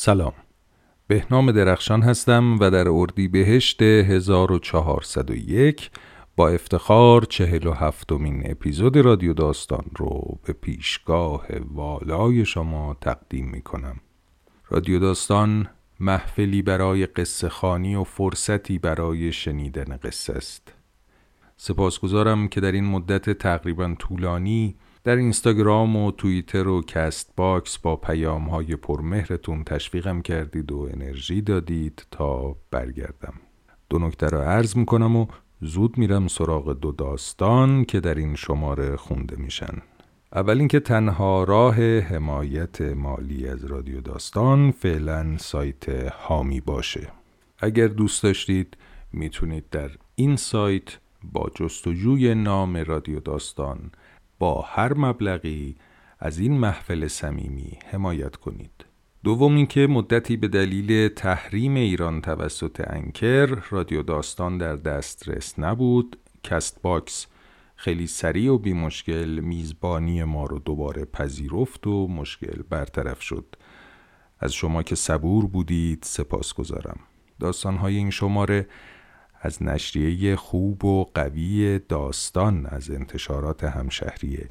سلام. بهنام درخشان هستم و در اردی بهشت 1401 با افتخار چهل و هفتمین اپیزود رادیو داستان رو به پیشگاه والای شما تقدیم می کنم رادیو داستان محفلی برای قصه خانی و فرصتی برای شنیدن قصه است. سپاسگزارم که در این مدت تقریبا طولانی در اینستاگرام و توییتر و کست باکس با پیام های پرمهرتون تشویقم کردید و انرژی دادید تا برگردم. دو نکته را عرض می‌کنم و زود میرم سراغ دو داستان که در این شماره خونده میشن. اول اینکه تنها راه حمایت مالی از رادیو داستان فعلا سایت حامی باشه. اگر دوست داشتید می‌تونید در این سایت با جستجوی نام رادیو داستان با هر مبلغی از این محفل صمیمی حمایت کنید. دوم اینکه مدتی به دلیل تحریم ایران توسط Anchor رادیو داستان در دسترس نبود. کست باکس خیلی سریع و بی مشکل میزبانی ما رو دوباره پذیرفت و مشکل برطرف شد. از شما که صبور بودید سپاسگزارم داستانهای این شماره از نشریه خوب و قوی داستان از انتشارات همشهریه.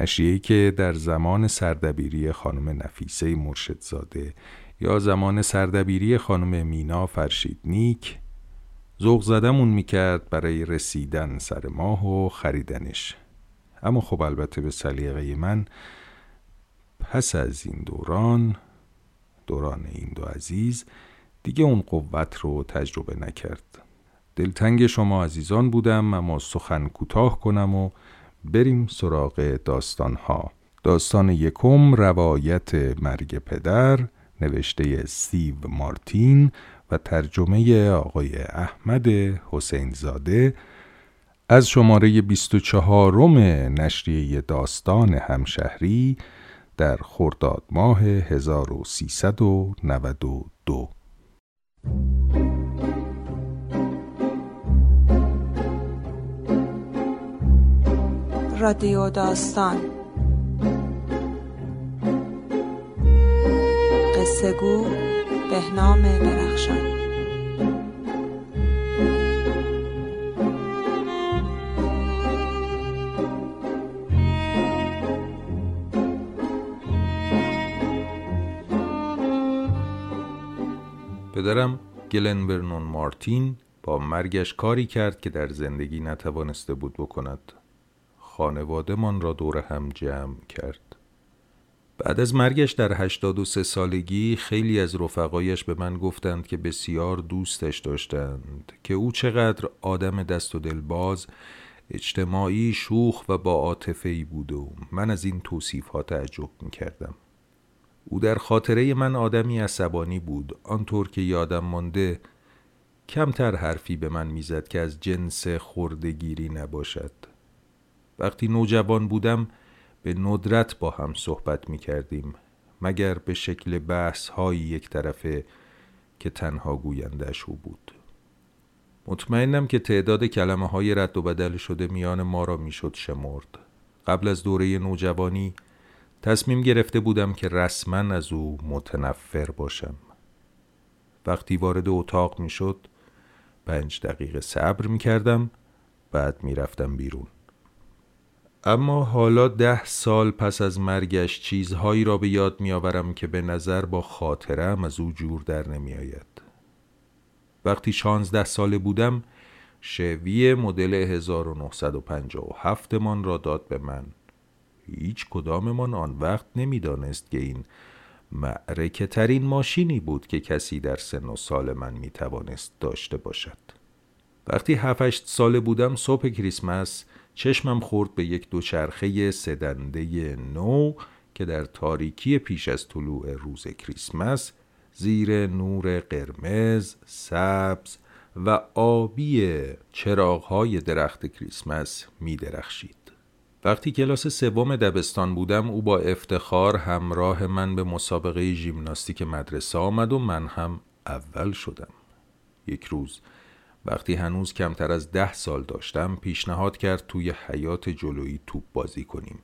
نشریه که در زمان سردبیری خانم نفیسه مرشدزاده یا زمان سردبیری خانم مینا فرشید نیک ذوق زدمون می‌کرد برای رسیدن سر ماه و خریدنش. اما خب البته به سلیقه من پس از این دوران دوران این دو عزیز دیگه اون قوت رو تجربه نکرد. دلتنگ شما عزیزان بودم اما سخن کوتاه کنم و بریم سراغ داستان ها داستان یکم روایت مرگ پدر نوشته سیو مارتین و ترجمه آقای احمد حسین زاده از شماره 24 نشریه داستان همشهری در خرداد ماه 1392 رادیو داستان. قصه گو بهنام درخشان. پدرم گلن برنون مارتین با مرگش کاری کرد که در زندگی نتوانسته بود بکند. خانوادهمان را دور هم جمع کرد بعد از مرگش در 83 سالگی خیلی از رفقایش به من گفتند که بسیار دوستش داشتند که او چقدر آدم دست و دلباز اجتماعی شوخ و با عاطفه ای بود و من از این توصیف ها تعجب می کردم. او در خاطره من آدمی عصبانی بود آنطور که یادم مانده کمتر حرفی به من می‌زد که از جنس خردگیری نباشد وقتی نوجوان بودم به ندرت با هم صحبت می کردیم مگر به شکل بحث های یک طرفه که تنها گویندش او بود. مطمئنم که تعداد کلمه های رد و بدل شده میان ما را می‌شد شمرد. قبل از دوره نوجوانی تصمیم گرفته بودم که رسما از او متنفر باشم. وقتی وارد اتاق می‌شد پنج دقیقه صبر می کردم بعد می رفتم بیرون. اما حالا ده سال پس از مرگش چیزهایی را به یاد میآورم که به نظر با خاطرم از او جور در نمی آید. وقتی شانزده ساله بودم شوی مدل 1957 من را داد به من هیچ کداممان آن وقت نمی‌دانست که این معرکه ترین ماشینی بود که کسی در سن و سال من می توانست داشته باشد وقتی هفت ساله بودم صبح کریسمس چشمم خورد به یک دوچرخه سدنده نو که در تاریکی پیش از طلوع روز کریسمس زیر نور قرمز، سبز و آبی چراغهای درخت کریسمس می درخشید. وقتی کلاس سوم دبستان بودم او با افتخار همراه من به مسابقه ژیمناستیک مدرسه آمد و من هم اول شدم. یک روز وقتی هنوز کمتر از ده سال داشتم پیشنهاد کرد توی حیات جلویی توپ بازی کنیم.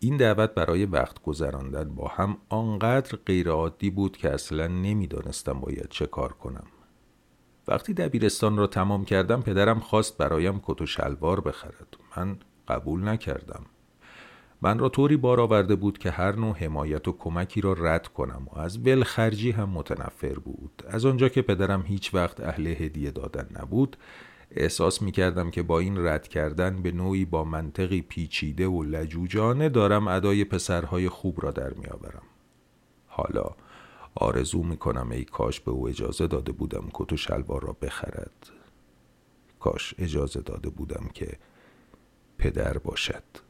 این دعوت برای وقت گذراندن با هم آنقدر غیرعادی بود که اصلا نمی‌دانستم باید چه کار کنم. وقتی دبیرستان را تمام کردم پدرم خواست برایم کت و شلوار بخرد. من قبول نکردم. من را طوری بار آورده بود که هر نوع حمایت و کمکی را رد کنم و از ولخرجی هم متنفر بود. از آنجا که پدرم هیچ وقت اهل هدیه دادن نبود احساس می کردم که با این رد کردن به نوعی با منطقی پیچیده و لجوجانه دارم ادای پسرهای خوب را در می آورم. حالا آرزو می کنم ای کاش به او اجازه داده بودم کت و شلوار را بخرد. کاش اجازه داده بودم که پدر باشد.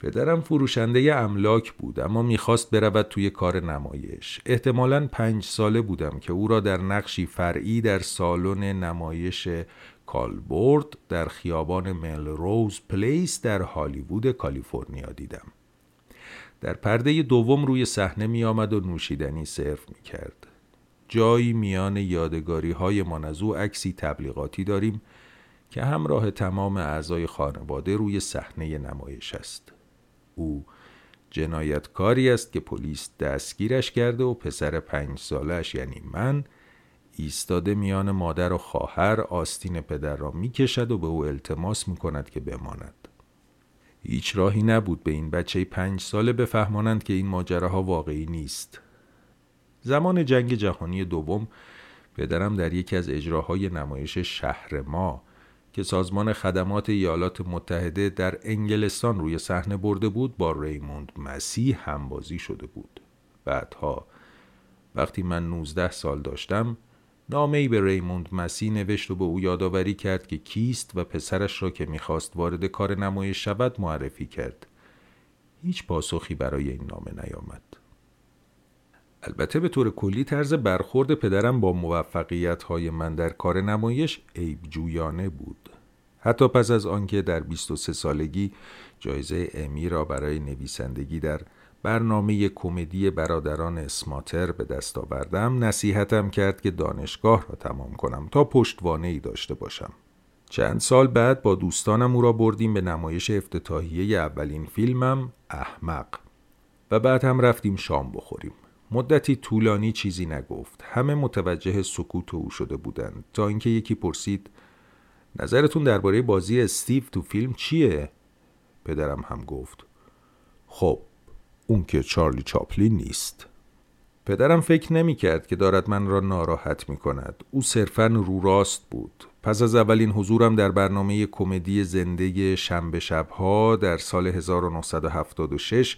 پدرم فروشنده املاک بود اما می‌خواست برود توی کار نمایش احتمالا پنج ساله بودم که او را در نقشی فرعی در سالن نمایش کالبورد در خیابان ملروز پلیس در هالیوود کالیفرنیا دیدم در پرده دوم روی صحنه می آمد و نوشیدنی سرو می کرد. جایی میان یادگاری های من از او عکسی تبلیغاتی داریم که همراه تمام اعضای خانواده روی صحنه نمایش است. او. جنایتکاری است که پلیس دستگیرش کرده و پسر پنج سالش یعنی من ایستاده میان مادر و خواهر آستین پدر را می‌کشد و به او التماس می‌کند که بماند. هیچ راهی نبود به این بچه پنج ساله بفهمانند که این ماجراها واقعی نیست. زمان جنگ جهانی دوم پدرم در یکی از اجراهای نمایش شهر ما که سازمان خدمات ایالات متحده در انگلستان روی صحنه برده بود با ریموند مسیح همبازی شده بود. بعدها وقتی من 19 سال داشتم نامه ای به ریموند مسیح نوشت و به او یادآوری کرد که کیست و پسرش را که می‌خواست وارد کار نمایش شود معرفی کرد. هیچ پاسخی برای این نامه نیامد. البته به طور کلی طرز برخورد پدرم با موفقیت های من در کار نمایش عیب جویانه بود. حتی پس از آنکه در 23 سالگی جایزه امی را برای نویسندگی در برنامه کمدی برادران اسماتر به دست آوردم نصیحتم کرد که دانشگاه را تمام کنم تا پشتوانه ای داشته باشم. چند سال بعد با دوستانم او را بردیم به نمایش افتتاحیه اولین فیلمم احمق. و بعد هم رفتیم شام بخوریم. مدتی طولانی چیزی نگفت. همه متوجه سکوت او شده بودند. تا اینکه یکی پرسید نظرتون درباره بازی استیو تو فیلم چیه؟ پدرم هم گفت خب اون که چارلی چاپلین نیست. پدرم فکر نمی کرد که دارد من را ناراحت می کند. او صرفا رو راست بود. پس از اولین حضورم در برنامه کمدی زنده شنبه شبها در سال 1976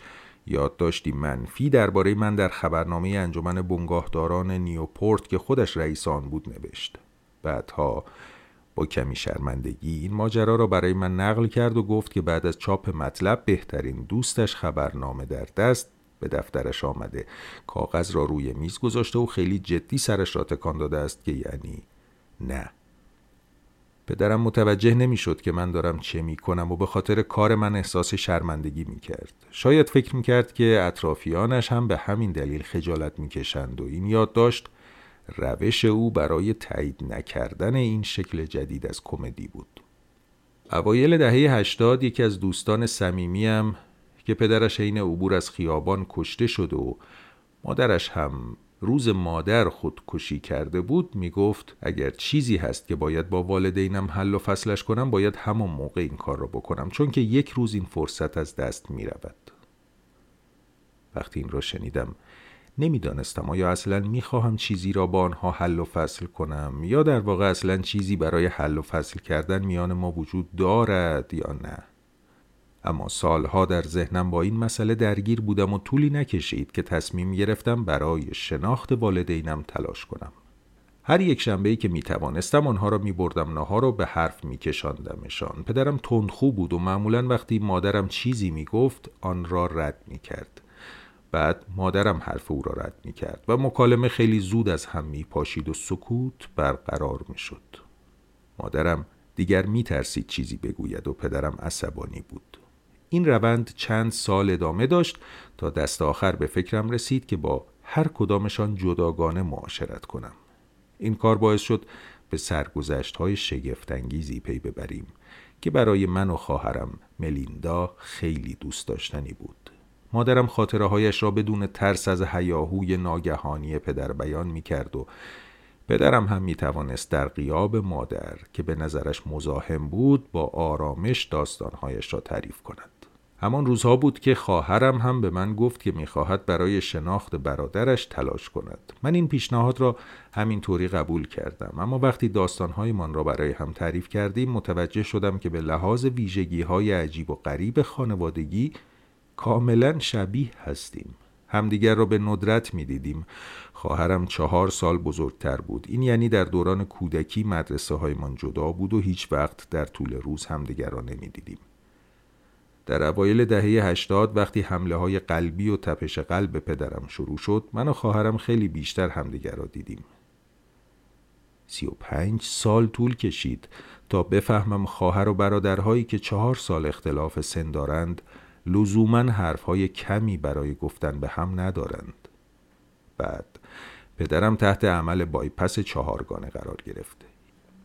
یادداشتی منفی درباره من در خبرنامه انجمن بنگاهداران نیوپورت که خودش رئیس آن بود نوشت. بعدها با کمی شرمندگی این ماجرا را برای من نقل کرد و گفت که بعد از چاپ مطلب بهترین دوستش خبرنامه در دست به دفترش آمده. کاغذ را روی میز گذاشته و خیلی جدی سرش را تکان داده است که یعنی نه. پدرم متوجه نمی‌شد که من دارم چه می کنم و به خاطر کار من احساس شرمندگی می کرد. شاید فکر می کرد که اطرافیانش هم به همین دلیل خجالت می کشند و این یاد داشت روش او برای تایید نکردن این شکل جدید از کمدی بود. اوایل دهه هشتاد یکی از دوستان صمیمیم که پدرش عین عبور از خیابان کشته شد و مادرش هم روز مادر خودکشی کرده بود می‌گفت اگر چیزی هست که باید با والدینم حل و فصلش کنم باید همون موقع این کار را بکنم چون که یک روز این فرصت از دست می رود. وقتی این را شنیدم نمی‌دانستم آیا اصلا می‌خواهم چیزی را با آنها حل و فصل کنم یا در واقع اصلا چیزی برای حل و فصل کردن میان ما وجود دارد یا نه اما سالها در ذهنم با این مسئله درگیر بودم و طولی نکشید که تصمیم گرفتم برای شناخت والدینم تلاش کنم. هر یک شنبه ای که می توانستم آنها را می بردم نهار و به حرف می کشاندمشان پدرم تندخو بود و معمولا وقتی مادرم چیزی می گفت آن را رد می کرد بعد مادرم حرف او را رد می کرد و مکالمه خیلی زود از هم می پاشید و سکوت برقرار می شد مادرم دیگر می ترسید چیزی بگوید و پدرم عصبانی بود. این روند چند سال ادامه داشت تا دست آخر به فکرم رسید که با هر کدامشان جداگانه معاشرت کنم. این کار باعث شد به سرگذشت های شگفتانگیزی پی ببریم که برای من و خواهرم ملیندا خیلی دوست داشتنی بود. مادرم خاطره هایش را بدون ترس از هیاهوی ناگهانی پدر بیان می کرد و پدرم هم می توانست در قیاب مادر که به نظرش مزاحم بود با آرامش داستانهایش را تعریف کند. همان روزها بود که خواهرم هم به من گفت که می‌خواهد برای شناخت برادرش تلاش کند. من این پیشنهاد را همین طوری قبول کردم. اما وقتی داستانهایمان را برای هم تعریف کردیم متوجه شدم که به لحاظ ویژگی های عجیب و غریب خانوادگی کاملا شبیه هستیم. همدیگر را به ندرت می‌دیدیم. خواهرم چهار سال بزرگتر بود. این یعنی در دوران کودکی مدرسه هایمان جدا بود و هیچ وقت در طول روز همدیگر را نمی‌دیدیم. در اوایل دهه هشتاد وقتی حمله های قلبی و تپش قلب پدرم شروع شد من و خواهرم خیلی بیشتر همدیگر را دیدیم. سی و پنج سال طول کشید تا بفهمم خواهر و برادرهایی که چهار سال اختلاف سن دارند لزوما حرفهای کمی برای گفتن به هم ندارند. بعد پدرم تحت عمل بایپس چهارگانه قرار گرفته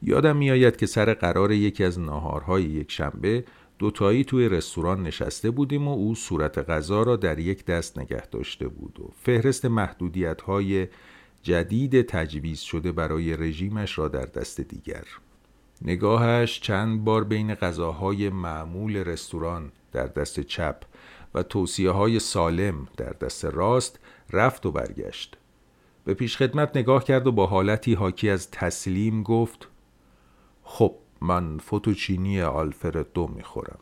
یادم میآید که سر قرار یکی از ناهارهای یک شنبه دوتایی توی رستوران نشسته بودیم و او صورت غذا را در یک دست نگه داشته بود و فهرست محدودیت های جدید تجویز شده برای رژیمش را در دست دیگر. نگاهش چند بار بین غذاهای معمول رستوران در دست چپ و توصیه های سالم در دست راست رفت و برگشت. به پیشخدمت نگاه کرد و با حالتی حاکی از تسلیم گفت خب من فوتوچینی آلفردو می‌خورم.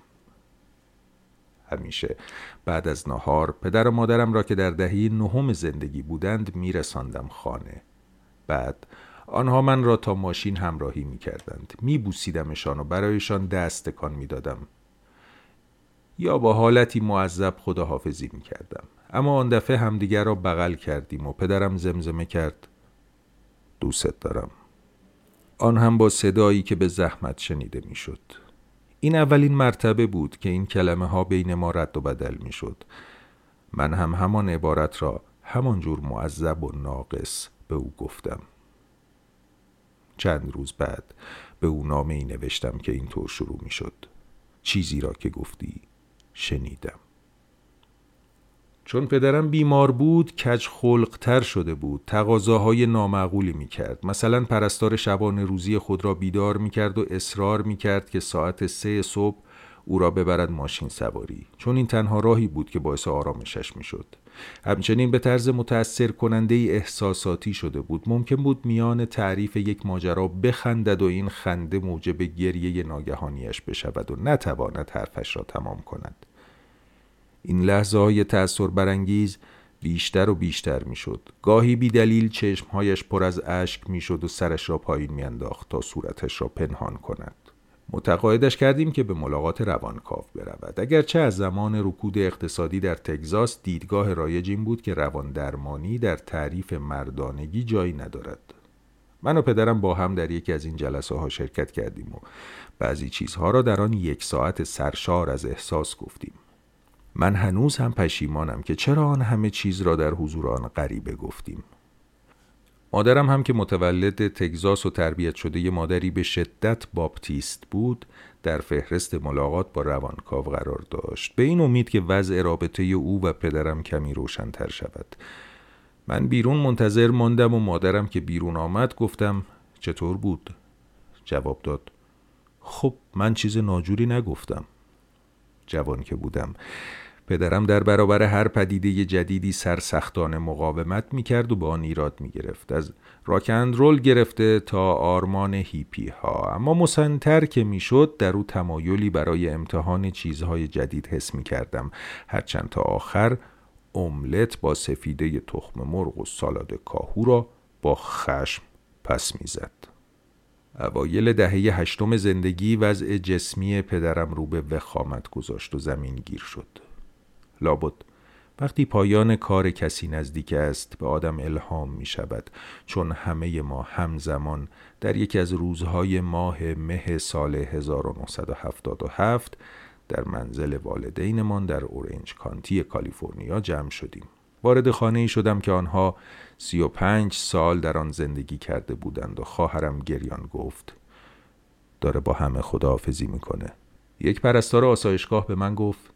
همیشه بعد از نهار پدر و مادرم را که در دهی نهم زندگی بودند میرساندم خانه. بعد آنها من را تا ماشین همراهی می کردند می بوسیدمشان و برایشان دست تکان می دادم. یا با حالتی معذب خداحافظی می کردم. اما آن دفعه همدیگر را بغل کردیم و پدرم زمزمه کرد. دوست دارم. آن هم با صدایی که به زحمت شنیده می‌شد. این اولین مرتبه بود که این کلمه ها بین ما رد و بدل می شد. من هم همان عبارت را همانجور معذب و ناقص به او گفتم. چند روز بعد به او نامه ای نوشتم که اینطور شروع می شد. چیزی را که گفتی شنیدم. چون پدرم بیمار بود کج خلقتر شده بود. تقاضاهای نامعقولی می کرد مثلا پرستار شبانه روزی خود را بیدار می کرد و اصرار می کرد که ساعت سه صبح او را ببرد ماشین سواری. چون این تنها راهی بود که باعث آرامشش می شد همچنین به طرز متأثر کننده احساساتی شده بود. ممکن بود میان تعریف یک ماجرا بخندد و این خنده موجب گریه ناگهانیش بشود و نتواند حرفش را تمام کند. این لحظه های تأثیر برانگیز بیشتر و بیشتر می‌شد. گاهی بی دلیل چشمهایش پر از اشک می‌شد و سرش را پایین میانداخت تا صورتش را پنهان کند. متقاعدش کردیم که به ملاقات روانکاو برود اگرچه از زمان رکود اقتصادی در تگزاس دیدگاه رایج این بود که روان درمانی در تعریف مردانگی جایی ندارد من و پدرم با هم در یکی از این جلسه ها شرکت کردیم و بعضی چیزها را در آن یک ساعت سرشار از احساس گفتیم من هنوز هم پشیمانم که چرا آن همه چیز را در حضور آن غریبه گفتیم. مادرم هم که متولد تگزاس و تربیت شده یه مادری به شدت باپتیست بود در فهرست ملاقات با روانکاو قرار داشت. به این امید که وضع رابطه او و پدرم کمی روشنتر شود. من بیرون منتظر ماندم و مادرم که بیرون آمد گفتم چطور بود؟ جواب داد خب من چیز ناجوری نگفتم. جوان که بودم. پدرم در برابر هر پدیده جدیدی سرسختانه مقاومت می‌کرد و با آن ایراد می‌گرفت. از راکند رول گرفته تا آرمان هیپی ها اما مسنتر که می‌شد در او تمایلی برای امتحان چیزهای جدید حس می‌کردم. هرچند تا آخر املت با سفیده تخم مرغ و سالاد کاهو را با خشم پس می‌زد. اوایل دهه هشتم زندگی وضع جسمی پدرم رو به وخامت گذاشت و زمین گیر شد. لابد. وقتی پایان کار کسی نزدیک است به آدم الهام می شود چون همه ما همزمان در یکی از روزهای ماه مه سال 1977 در منزل والدینمان در اورنج کانتی کالیفرنیا جمع شدیم. وارد خانه ای شدم که آنها سی و پنج سال در آن زندگی کرده بودند و خواهرم گریان گفت داره با همه خداحافظی می‌کنه. یک پرستار آسایشگاه به من گفت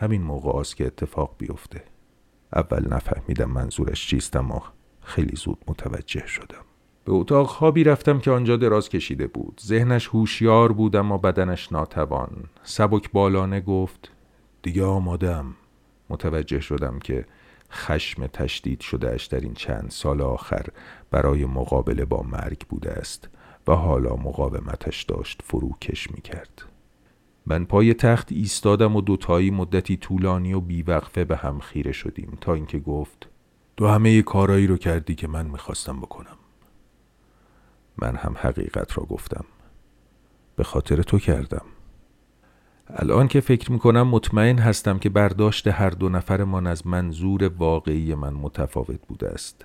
همین موقع است که اتفاق بیفته. اول نفهمیدم منظورش چیست اما خیلی زود متوجه شدم. به اتاق خوابی رفتم که آنجا دراز کشیده بود. ذهنش هوشیار بود اما بدنش ناتوان. سبک بالانه گفت دیگه آمادم متوجه شدم که خشم تشدید شدهش در این چند سال آخر برای مقابله با مرگ بوده است و حالا مقاومتش داشت فروکش می کرد. من پای تخت ایستادم و دوتایی مدتی طولانی و بیوقفه به هم خیره شدیم تا اینکه گفت تو همه کارایی رو کردی که من می‌خواستم بکنم. من هم حقیقت را گفتم. به خاطر تو کردم. الان که فکر می‌کنم مطمئن هستم که برداشت هر دو نفرمان از منظور واقعی من متفاوت بوده است.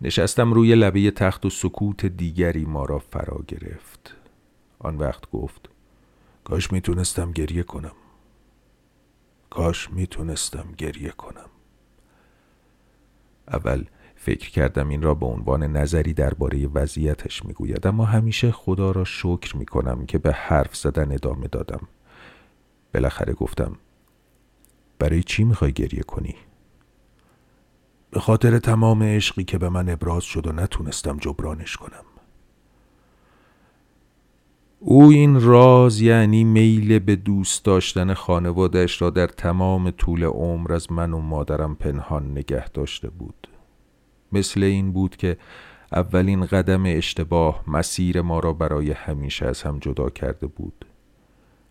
نشستم روی لبه تخت و سکوت دیگری ما را فرا گرفت. آن وقت گفت کاش می‌تونستم گریه کنم. کاش می‌تونستم گریه کنم. اول فکر کردم این را به عنوان نظری درباره وضعیتش می‌گوید اما همیشه خدا را شکر می‌کنم که به حرف زدن ادامه دادم. بالاخره گفتم برای چی می‌خوای گریه کنی؟ به خاطر تمام عشقی که به من ابراز شد و نتونستم جبرانش کنم. او این راز یعنی میل به دوست داشتن خانوادش را در تمام طول عمر از من و مادرم پنهان نگه داشته بود. مثل این بود که اولین قدم اشتباه مسیر ما را برای همیشه از هم جدا کرده بود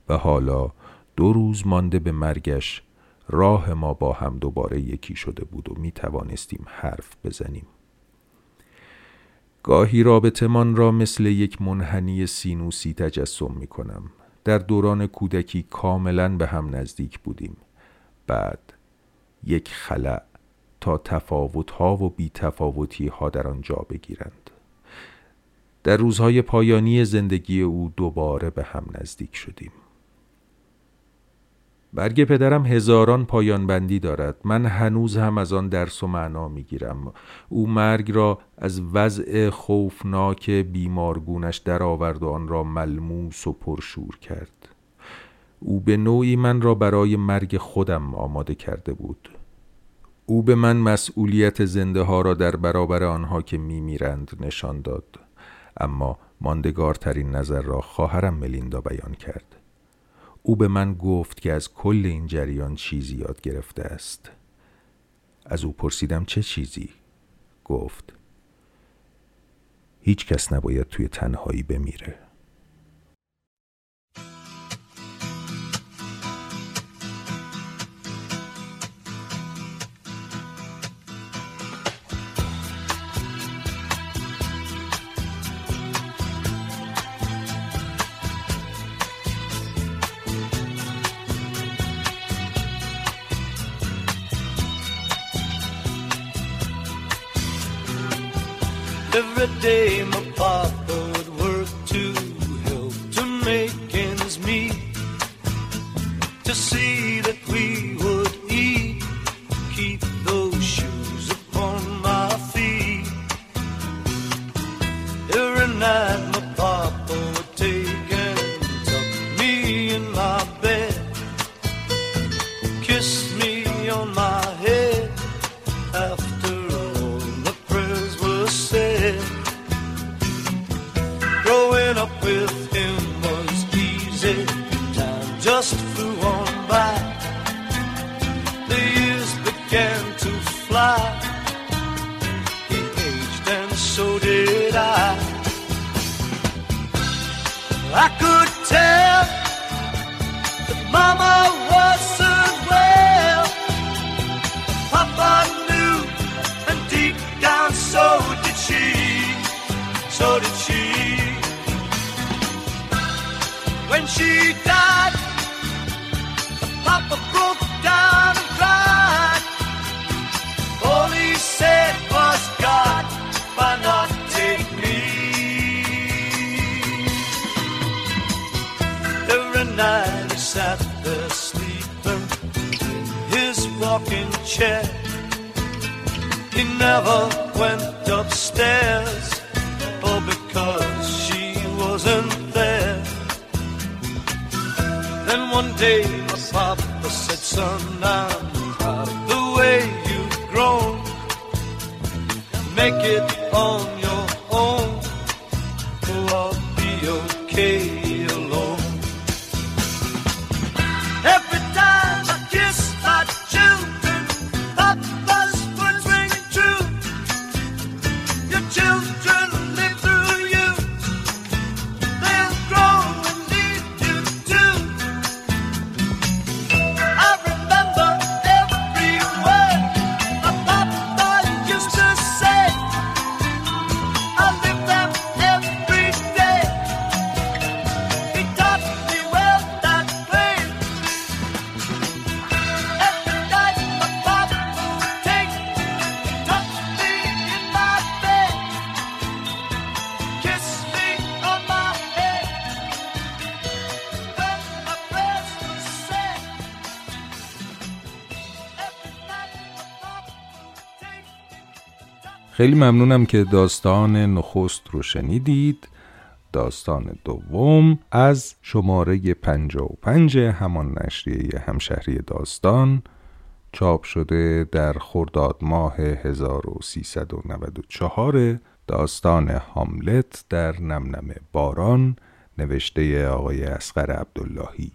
و حالا دو روز مانده به مرگش راه ما با هم دوباره یکی شده بود و می توانستیم حرف بزنیم. گاهی رابطمان را مثل یک منحنی سینوسی تجسم می کنم در دوران کودکی کاملا به هم نزدیک بودیم. بعد یک خلع تا تفاوت ها و بی در آنجا بگیرند. در روزهای پایانی زندگی او دوباره به هم نزدیک شدیم. برگ پدرم هزاران پایان بندی دارد. من هنوز هم از آن درس و معنا می گیرم او مرگ را از وضع خوفناک بیمارگونش درآورد و آن را ملموس و پرشور کرد. او به نوعی من را برای مرگ خودم آماده کرده بود. او به من مسئولیت زنده ها را در برابر آنها که می میرند نشان داد. اما ماندگارترین نظر را خواهرم ملیندا بیان کرد. او به من گفت که از کل این جریان چیزی یاد گرفته است. از او پرسیدم چه چیزی؟ گفت هیچ کس نباید توی تنهایی بمیره. பார்த்து خیلی ممنونم که داستان نخست رو شنیدید. داستان دوم از شماره 55 همان نشریه همشهری داستان. چاپ شده در خرداد ماه 1394 داستان هاملت در نمنم باران نوشته آقای اسقر عبداللهی.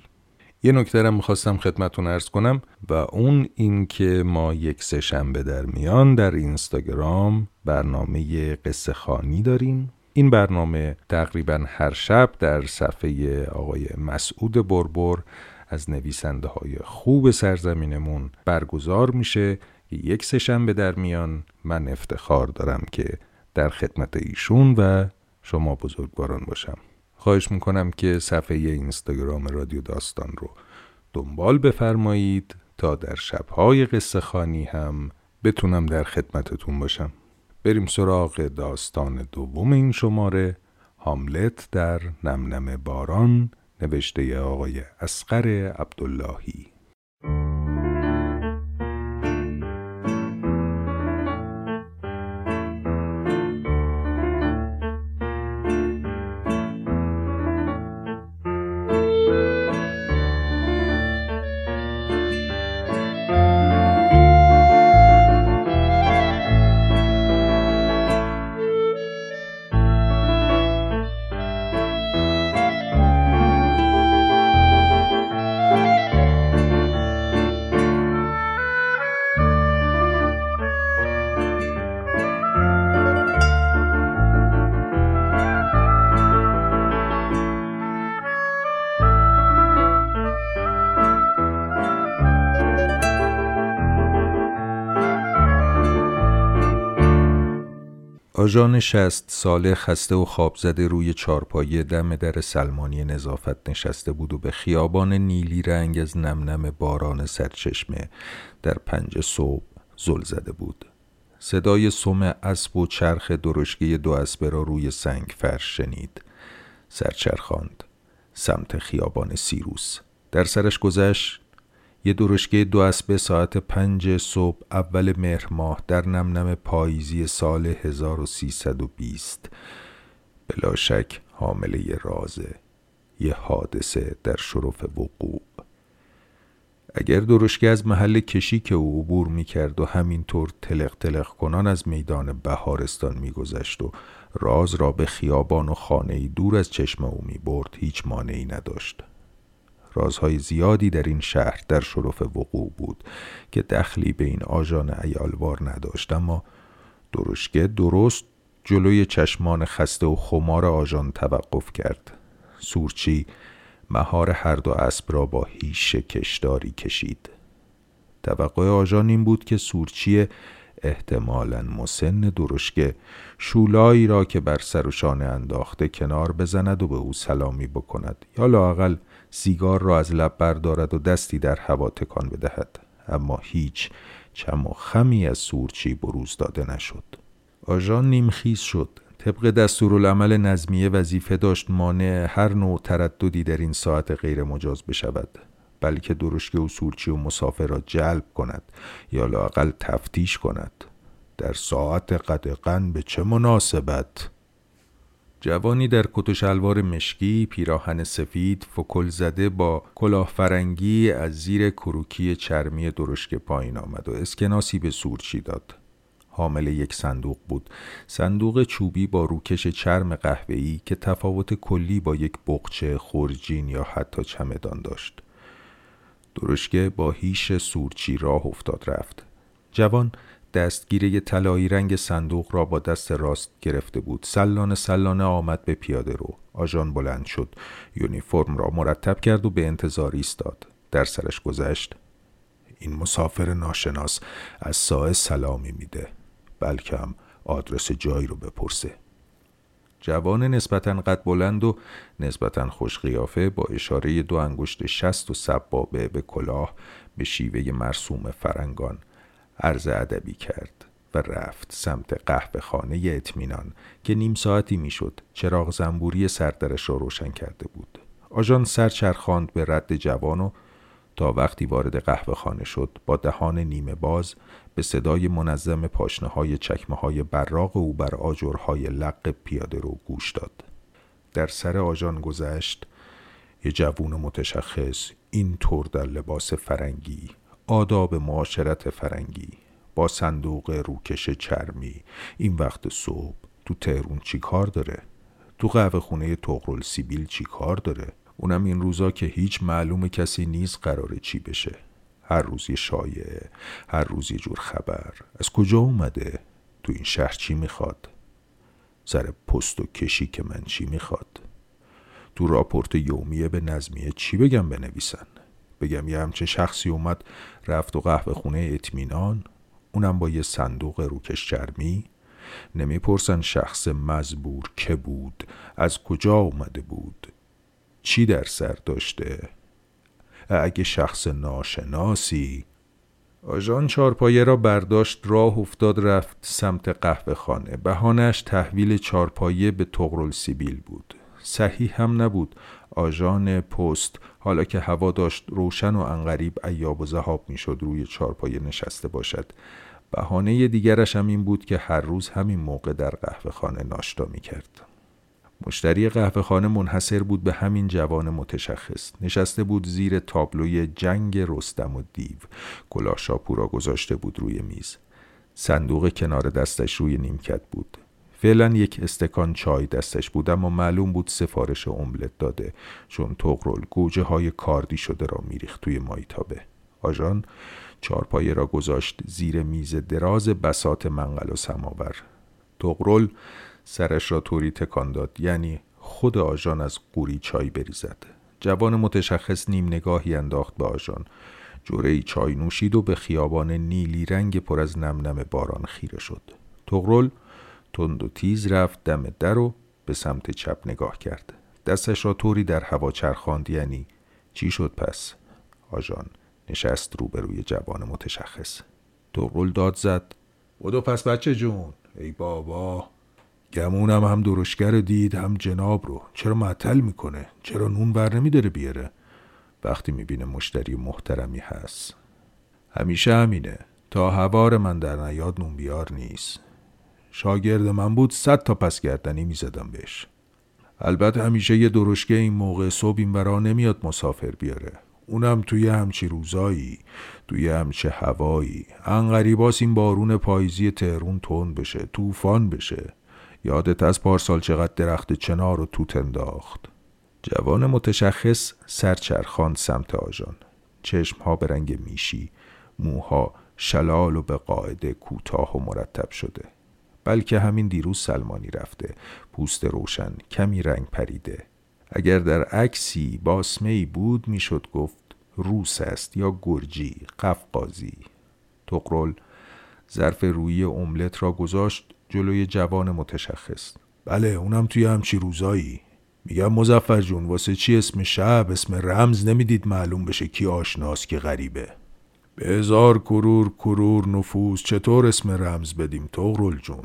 یه نکته رو می‌خواستم خدمتون ارز کنم و اون این که ما یک سه شنبه در میان در اینستاگرام برنامه قصه خانی داریم. این برنامه تقریبا هر شب در صفحه آقای مسعود بربر از نویسنده های خوب سرزمینمون برگزار میشه. یک سه شنبه در میان من افتخار دارم که در خدمت ایشون و شما بزرگواران باشم. خواهش می‌کنم که صفحه اینستاگرام رادیو داستان رو دنبال بفرمایید تا در شبهای قصه خانی هم بتونم در خدمتتون باشم. بریم سراغ داستان دوم این شماره. هاملت در نمنم باران نوشته آقای اسقر عبداللهی. آژان شست ساله خسته و خواب زده روی چارپایه دم در سلمانی نظافت نشسته بود و به خیابان نیلی رنگ از نمنم باران سرچشمه در پنج صبح زل زده بود. صدای سم اسب و چرخ درشگه دو اسبه را روی سنگ فرش شنید. سرچرخاند. سمت خیابان سیروس. در سرش گذشت یه درشگه دو اسبه ساعت پنج صبح اول مهر ماه در نمنم پاییزی سال 1320 بلا شک حامله رازه یه حادثه در شرف وقوع. اگر درشگه از محل که او عبور می کرد و همینطور تلق تلق کنان از میدان بهارستان می گذشت و راز را به خیابان و خانه دور از چشم او می برد هیچ مانعی نداشت. رازهای زیادی در این شهر در شرف وقوع بود که دخلی به این آژان ایالوار نداشت. اما درشگه درست جلوی چشمان خسته و خمار آژان توقف کرد. سورچی مهار هر دو اسب را با هیش کشداری کشید. توقع آژان این بود که سورچی احتمالا مسن درشگه شولایی را که بر سر و شانه انداخته کنار بزند و به او سلامی بکند یا لاقل سیگار را از لب بردارد و دستی در هوا تکان بدهد. اما هیچ چم و خمی از سورچی بروز داده نشد. آژان نیمخیز شد. طبق دستورالعمل نظمیه وظیفه داشت مانع هر نوع ترددی در این ساعت غیر مجاز بشود بلکه درشگه و سورچی و مسافر را جلب کند یا لاقل تفتیش کند. در ساعت قدقن به چه مناسبت؟ جوانی در کت و شلوار مشکی پیراهن سفید فکل زده با کلاه فرنگی از زیر کروکی چرمی درشک پایین آمد و اسکناسی به سورچی داد. حامل یک صندوق بود. صندوق چوبی با روکش چرم قهوه‌ای که تفاوت کلی با یک بقچه خورجین یا حتی چمدان داشت. درشکه با هیش سورچی راه افتاد رفت. جوان دستگیره طلایی رنگ صندوق را با دست راست گرفته بود. سلانه سلانه آمد به پیاده رو. آژان بلند شد. یونیفرم را مرتب کرد و به انتظار ایستاد. در سرش گذشت. این مسافر ناشناس از سایه سلامی میده. بلکه هم آدرس جایی رو بپرسه. جوان نسبتا قد بلند و نسبتا خوش قیافه با اشاره دو انگشت شست و سبابه به کلاه به شیوه مرسوم فرنگان عرض ادبی کرد و رفت سمت قهوه خانه اطمینان که نیم ساعتی می‌شد چراغ زنبوری سردرش را روشن کرده بود. آژان سر چرخاند به رد جوان و تا وقتی وارد قهوه خانه شد با دهان نیمه باز به صدای منظم پاشنه های چکمه های براق او بر آجرهای لق پیاده رو گوش داد. در سر آژان گذشت یه جوون متشخص این طور در لباس فرنگی آداب معاشرت فرنگی با صندوق روکش چرمی این وقت صبح تو تهرون چی کار داره؟ تو قهوه خونه تغرل سیبیل چی کار داره؟ اونم این روزا که هیچ معلوم کسی نیست قراره چی بشه هر روز یه شایعه هر روز یه جور خبر از کجا اومده؟ تو این شهر چی می‌خواد؟ سر پست و کشی که من چی می‌خواد؟ تو راپورت یومیه به نظمیه چی بگم بنویسن؟ بگم. یه همچه شخصی اومد رفت و قهوه خونه اطمینان. اونم با یه صندوق روکش چرمی. نمی‌پرسن شخص مزبور که بود از کجا اومده بود. چی در سر داشته؟ اگه شخص ناشناسی. آژان چارپایه را برداشت راه افتاد رفت سمت قهوه خانه. بهانش تحویل چارپایه به تغرل سیبیل بود. صحیح هم نبود. آژان پست حالا که هوا داشت روشن و انقریب ایاب و زهاب می‌شد روی چارپایه نشسته باشد. بهانه دیگرش هم این بود که هر روز همین موقع در قهوه خانه ناشتا می کرد. مشتری قهوه خانه منحصر بود به همین جوان متشخص. نشسته بود زیر تابلوی جنگ رستم و دیو. کلاه شاپورا گذاشته بود روی میز. صندوق کنار دستش روی نیمکت بود. فعلا یک استکان چای دستش بود اما معلوم بود سفارش املت داده چون تقرل گوجه های کاردی شده را میریخت توی مایتابه. آژان چارپایه را گذاشت زیر میز دراز بسات منقل و سماور. تقرل سرش را طوری تکان داد یعنی خود آژان از قوری چای بریزد. جوان متشخص نیم نگاهی انداخت به آژان. جوره چای نوشید و به خیابان نیلی رنگ پر از نم نم باران خیره شد. تقرل تند و تیز رفت دم در و به سمت چپ نگاه کرد. دستش را طوری در هوا چرخاند یعنی چی شد پس؟ آژان نشست روبروی جوان متشخص. تقرل داد زد. بدو پس بچه جون. ای بابا گمونم هم درشگر دید هم جناب رو. چرا معطل می‌کنه؟ چرا نون بر نمیداره بیاره؟ وقتی می‌بینه مشتری محترمی هست. همیشه همینه. تا هوار من در نیاد نون بیار نیست. شاگرد من بود صد تا پس گردنی می‌زدم بهش. البته همیشه یه درشگه این موقع صبح این برا نمیاد مسافر بیاره. اونم توی همچی روزایی توی همچه هوایی. انقریباس این بارون پاییزی تهرون تون بشه طوفان بشه. یادت از پارسال چقدر درخت چنار رو توت انداخت؟ جوان متشخص سرچرخاند سمت آژان. چشمها به رنگ میشی موها شلال و به قاعده کوتاه و مرتب شده. بلکه همین دیروز سلمانی رفته. پوست روشن کمی رنگ پریده. اگر در عکسی باسمه ای بود می‌شد گفت روس است یا گرجی قفقازی. تقرل ظرف روی املت را گذاشت جلوی جوان متشخص. بله اونم توی همچی روزایی. میگم مزفر جون واسه چی اسم شب اسم رمز نمی‌دید معلوم بشه کی آشناست که غریبه؟ به هزار کرور کرور نفوس چطور اسم رمز بدیم تغرل جون؟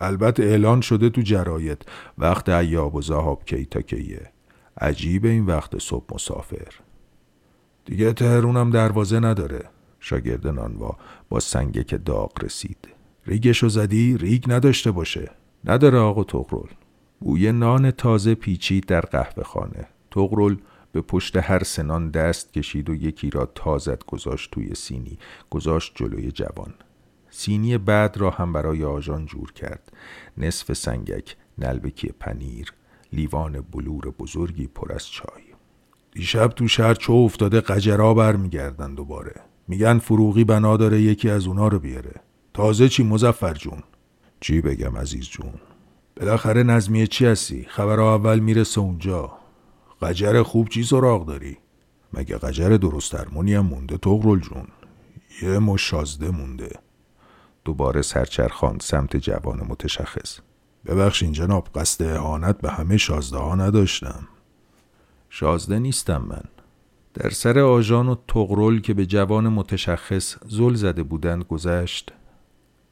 البته اعلان شده تو جراید وقت ایاب و زهاب کی تا کیه. عجیب این وقت صبح مسافر. دیگه تهرونم دروازه نداره. شاگرد نانوا با سنگه داغ رسید. ریگشو زدی ریگ نداشته باشه. نداره آقا تغرل بوی نان تازه پیچید در قهوه خانه. تغرل به پشت هر سنان دست کشید و یکی را تازت گذاشت توی سینی گذاشت جلوی جوان. سینی بعد را هم برای آژان جور کرد. نصف سنگک نلبکی پنیر لیوان بلور بزرگی پر از چای. دیشب تو شهر چو افتاده قجرا برمیگردن دوباره. میگن فروغی بنا داره یکی از اونا رو بیاره. تازه چی مزفر جون؟ چی بگم عزیز جون؟ بالاخره نظمیه چی هستی؟ خبر اول می‌رسه اونجا. قجر خوب چی سراغ داری؟ مگه قجر درست درمونی هم مونده تغرل جون؟ یه مشازده مونده. دوباره سرچرخان سمت جوان متشخص. ببخشین جناب قصد اهانت به همه شازده ها نداشتم. شازده نیستم من. در سر آژان و تغرل که به جوان متشخص زل زده بودند گذشت.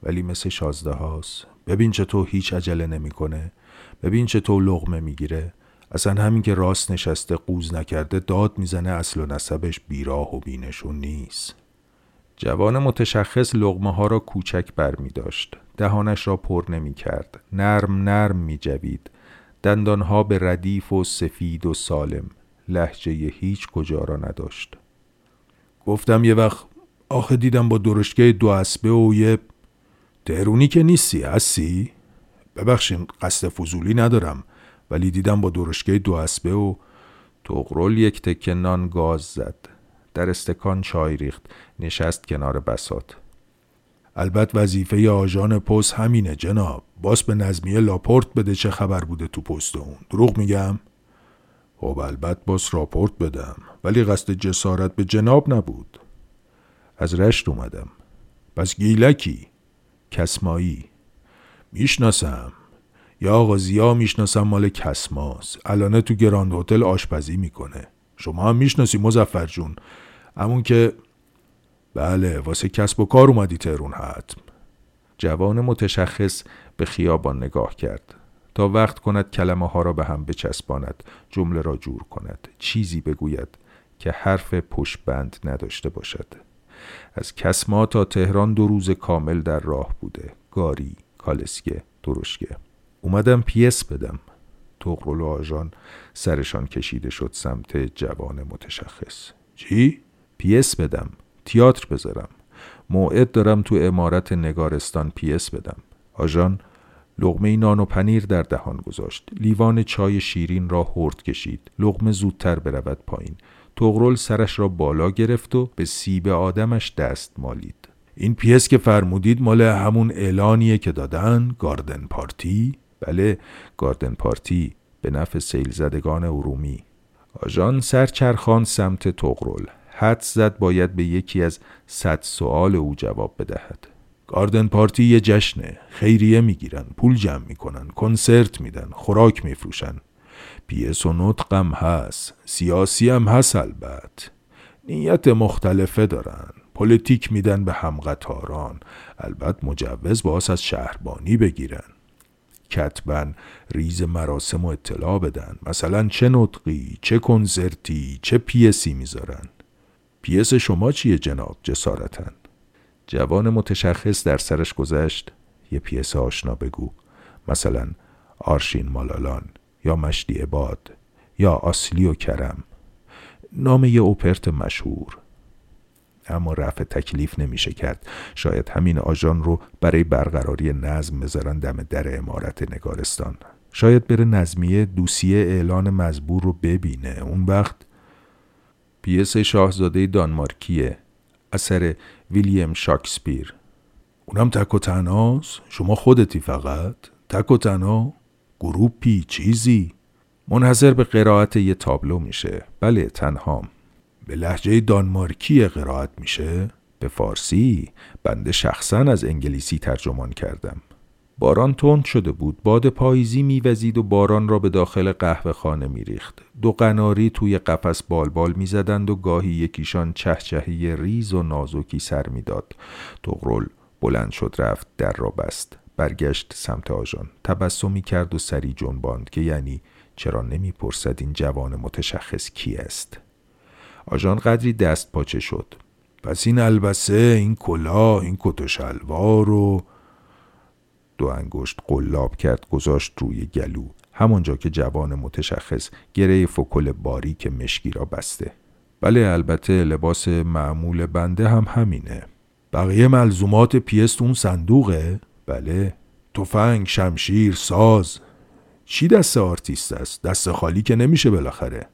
ولی مثل شازده هاست. ببین چطور هیچ عجله نمی‌کنه. ببین چطور لغمه می‌گیره. اصلا همین که راست نشسته قوز نکرده داد می‌زنه اصل و نسبش بیراه و بینشون نیست جوان متشخص لغمه ها را کوچک بر می داشت. دهانش را پر نمی کرد. نرم نرم می جوید. دندانها به ردیف و سفید و سالم. لحجه هیچ کجا را نداشت. گفتم یه وقت آخه دیدم با درشگه دو اسبه و یه تهرونی که نیستی هستی؟ ببخشین قصد فضولی ندارم ولی دیدم با درشگه دو اسبه و تغرل یک تکه نان گاز زد. در استکان چای ریخت. نشست کنار بسات البته وظیفه آژان پست همینه جناب. باس به نظمیه لاپورت بده چه خبر بوده تو پست اون. دروغ میگم؟ خب البته باس راپورت بدم. ولی قصد جسارت به جناب نبود. از رشت اومدم. پس گیلکی کسمایی. می‌شناسم. یا آقا زیا می‌شناسم مال کسماس. الانه تو گراند هتل آشپزی می‌کنه. شما هم می‌شناسی مزفر جون. همون که بله واسه کسب و کار اومدی تهرون حتم. جوان متشخص به خیابان نگاه کرد. تا وقت کند کلمه ها را به هم بچسباند جمله را جور کند. چیزی بگوید که حرف پشت بند نداشته باشد. از کسما تا تهران دو روز کامل در راه بوده. گاری کالسکه درشکه اومدم پیس بدم. طغرل و آژان سرشان کشیده شد سمت جوان متشخص. چی؟ پیس بدم. تیاتر بذارم. موعد دارم تو عمارت نگارستان پیس بدم. آژان لقمه نان و پنیر در دهان گذاشت. لیوان چای شیرین را هورت کشید. لقمه زودتر برود پایین. طغرل سرش را بالا گرفت و به سیب آدمش دست مالید. این پیس که فرمودید مال همون اعلانیه که دادن گاردن پارتی؟ بله گاردن پارتی به نفع سیل زدگان ارومی. آژان سر چرخاند سمت طغرل حدس زد باید به یکی از صد سوال او جواب بدهد. گاردن پارتی یه جشنه خیریه می‌گیرن پول جمع می‌کنن کنسرت میدن خوراک میفروشن. پیس و نطقم هست سیاسی هم هست البته نیت مختلفه دارن پلیتیک میدن به همقطاران. البته مجوز باس از شهربانی بگیرن. کتباً ریز مراسم و اطلاع بدن. مثلا چه نطقی چه کنسرتی چه پیسی می‌ذارن. پیس شما چیه جناب؟ جسارتاً جوان متشخص در سرش گذشت. یه پیس آشنا بگو. مثلا آرشین مالالان یا مشتی عباد یا اصلی و کرم. نام یه اوپرت مشهور. اما رفع تکلیف نمیشه کرد. شاید همین آژان رو برای برقراری نظم بذارن دم در عمارت نگارستان. شاید بره نظمیه دوسیه اعلان مزبور رو ببینه. اون وقت پیس شاهزاده دانمارکیه اثر ویلیام شاکسپیر. اونم تک و شما خودتی فقط؟ تک و تنها؟ گروپی؟ چیزی؟ منحصر به قرائت یه تابلو میشه. بله تنهام. به لهجه دانمارکی قرائت میشه؟ به فارسی بنده شخصا از انگلیسی ترجمان کردم. باران تند شده بود باد پاییزی میوزید و باران را به داخل قهوه خانه میریخت. دو قناری توی قفس بالبال می‌زدند و گاهی یکیشان چهچهه‌ی ریز و نازکی سر می‌داد. تغرل بلند شد رفت در را بست. برگشت سمت آژان. تبسمی کرد و سری جنباند که یعنی چرا نمی‌پرسد این جوان متشخص کی است؟ آژان قدری دست پاچه شد. پس این البسه این کلاه این کت و شلوار و دو انگشت قلاب کرد گذاشت روی گلو. همانجا که جوان متشخص گره فکل باریک مشکی را بسته. بله البته لباس معمول بنده هم همینه. بقیه ملزومات پیس تو اون صندوقه؟ بله. تفنگ، شمشیر، ساز. چی دست آرتیست است؟ دست خالی که نمیشه بالاخره.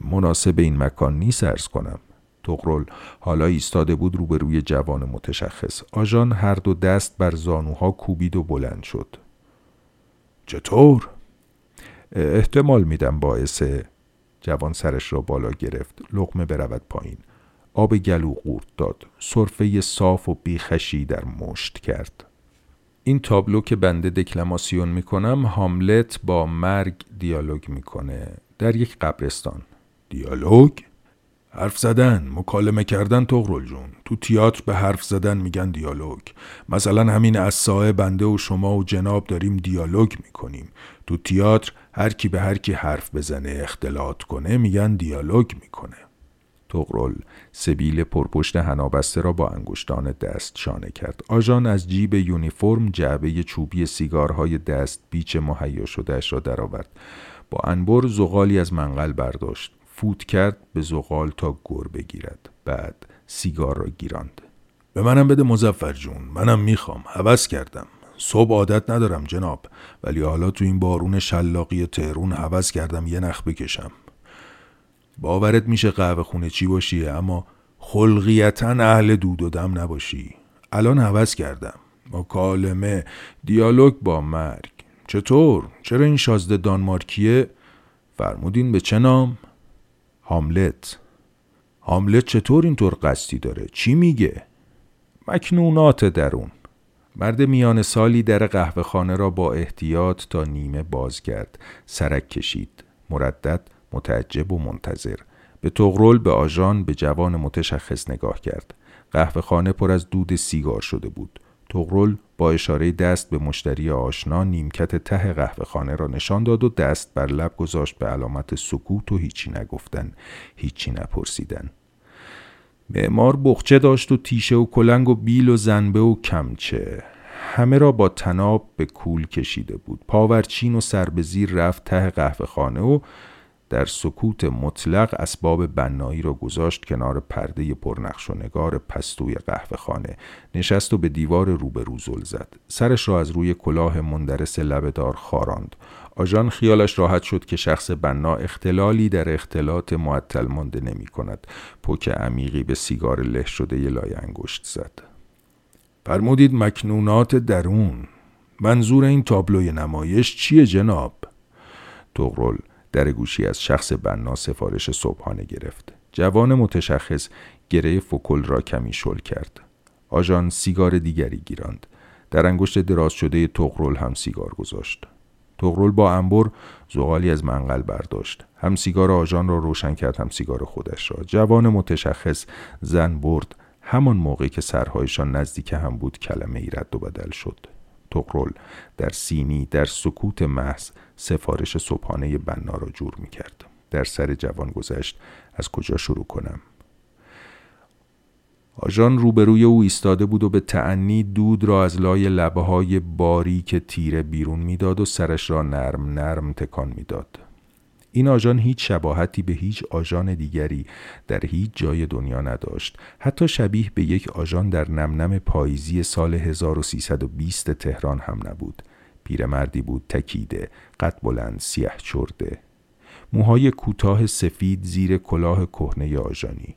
مناسب این مکان نیست عرض کنم. طغرل حالا ایستاده بود روبروی جوان متشخص. آژان هر دو دست بر زانوها کوبید و بلند شد. چطور؟ احتمال میدم باعث جوان سرش را بالا گرفت. لقمه برود پایین. آب گلو قورت داد. صرفه صاف و بیخشی در مشت کرد. این تابلو که بنده دکلماسیون می‌کنم هاملت با مرگ دیالوگ می‌کنه در یک قبرستان. دیالوگ؟ حرف زدن مکالمه کردن تغرل جون. تو تیاتر به حرف زدن میگن دیالوگ. مثلا همین از بنده و شما و جناب داریم دیالوگ می‌کنیم. تو تیاتر هر کی به هر کی حرف بزنه اختلاط کنه میگن دیالوگ می‌کنه. تغرل سبیل پرپشت هنابسته را با انگشتان دست شانه کرد. آژان از جیب یونیفرم جعبه چوبی سیگارهای دست بیچ مهیا شدهش را درآورد. با انبر زغالی از منقل برداشت. فوت کرد به زغال تا گر بگیرد. بعد سیگار را گیراند. به منم بده مزفر جون منم می‌خوام حوض کردم. صبح عادت ندارم جناب ولی حالا تو این بارون شلاقی تهرون حوض کردم یه نخ بکشم. باورت میشه قهوه خونه چی باشی اما خلقیتا اهل دود و دم نباشی. الان حوض کردم. مکالمه دیالوگ با مرگ. چطور؟ چرا این شازده دانمارکیه؟ فرمودین به چه نام؟ هاملت. هاملت چطور اینطور قصدی داره؟ چی میگه؟ مکنونات درون. مرد میان سالی در قهوه خانه را با احتیاط تا نیمه باز کرد سرک کشید. مردد متعجب و منتظر. به تغرل به آژان به جوان متشخص نگاه کرد. قهوه خانه پر از دود سیگار شده بود. تغرل با اشاره دست به مشتری آشنا نیمکت ته قهوه خانه را نشان داد و دست بر لب گذاشت به علامت سکوت و هیچی نگفتن هیچی نپرسیدن. معمار بخچه داشت و تیشه و کلنگ و بیل و زنبه و کمچه. همه را با تناب به کول کشیده بود. پاورچین و سر به زیر رفت ته قهوه خانه و در سکوت مطلق اسباب بنایی را گذاشت کنار پرده پرنقش و نگار پستوی قهوه خانه. نشست و به دیوار روبرو زل زد. سرش را از روی کلاه مندرس لبهدار خاراند. آژان خیالش راحت شد که شخص بنا اختلالی در اختلاط معطل مانده نمی کند. پوک عمیقی به سیگار له شده ی لای انگشت زد. فرمودید مکنونات درون. منظور این تابلوی نمایش چیه جناب؟ تغرل در گوشی از شخص بنا سفارش صبحانه گرفت. جوان متشخص گره فکل را کمی شل کرد. آژان سیگار دیگری گیراند. در انگشت دراز شده تغرل هم سیگار گذاشت. تغرل با انبر زغالی از منقل برداشت. هم سیگار آژان را روشن کرد هم سیگار خودش را. جوان متشخص زن برد همان موقعی که سرهایشان نزدیک هم بود کلمه ای رد و بدل شد. تقرل در سینی در سکوت محض سفارش صبحانه بنا را جور می کرد. در سر جوان گذشت از کجا شروع کنم آژان روبروی او ایستاده بود و به تعنی دود را از لای لبه های باری که تیره بیرون می‌داد و سرش را نرم نرم تکان می‌داد. این آژان هیچ شباهتی به هیچ آژان دیگری در هیچ جای دنیا نداشت. حتی شبیه به یک آژان در نمنم پاییزی سال 1320 تهران هم نبود. پیرمردی بود تکیده قد بلند سیه چرده. موهای کوتاه سفید زیر کلاه کهنه آژانی.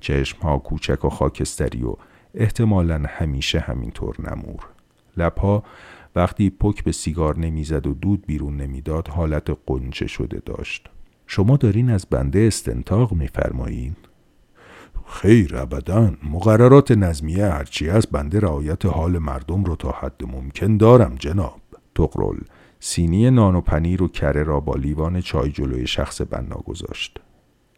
چشمها کوچک و خاکستری و احتمالا همیشه همینطور نمور. لبها وقتی پک به سیگار نمی‌زد و دود بیرون نمی‌داد حالت قنچه شده داشت. شما دارین از بنده استنتاق میفرمایین؟ خیر ابدا. مقررات نظمیه هرچی از بنده رعایت حال مردم رو تا حد ممکن دارم جناب. تقرل سینی نان و پنیر و کره را با لیوان چای جلوی شخص بنا گذاشت.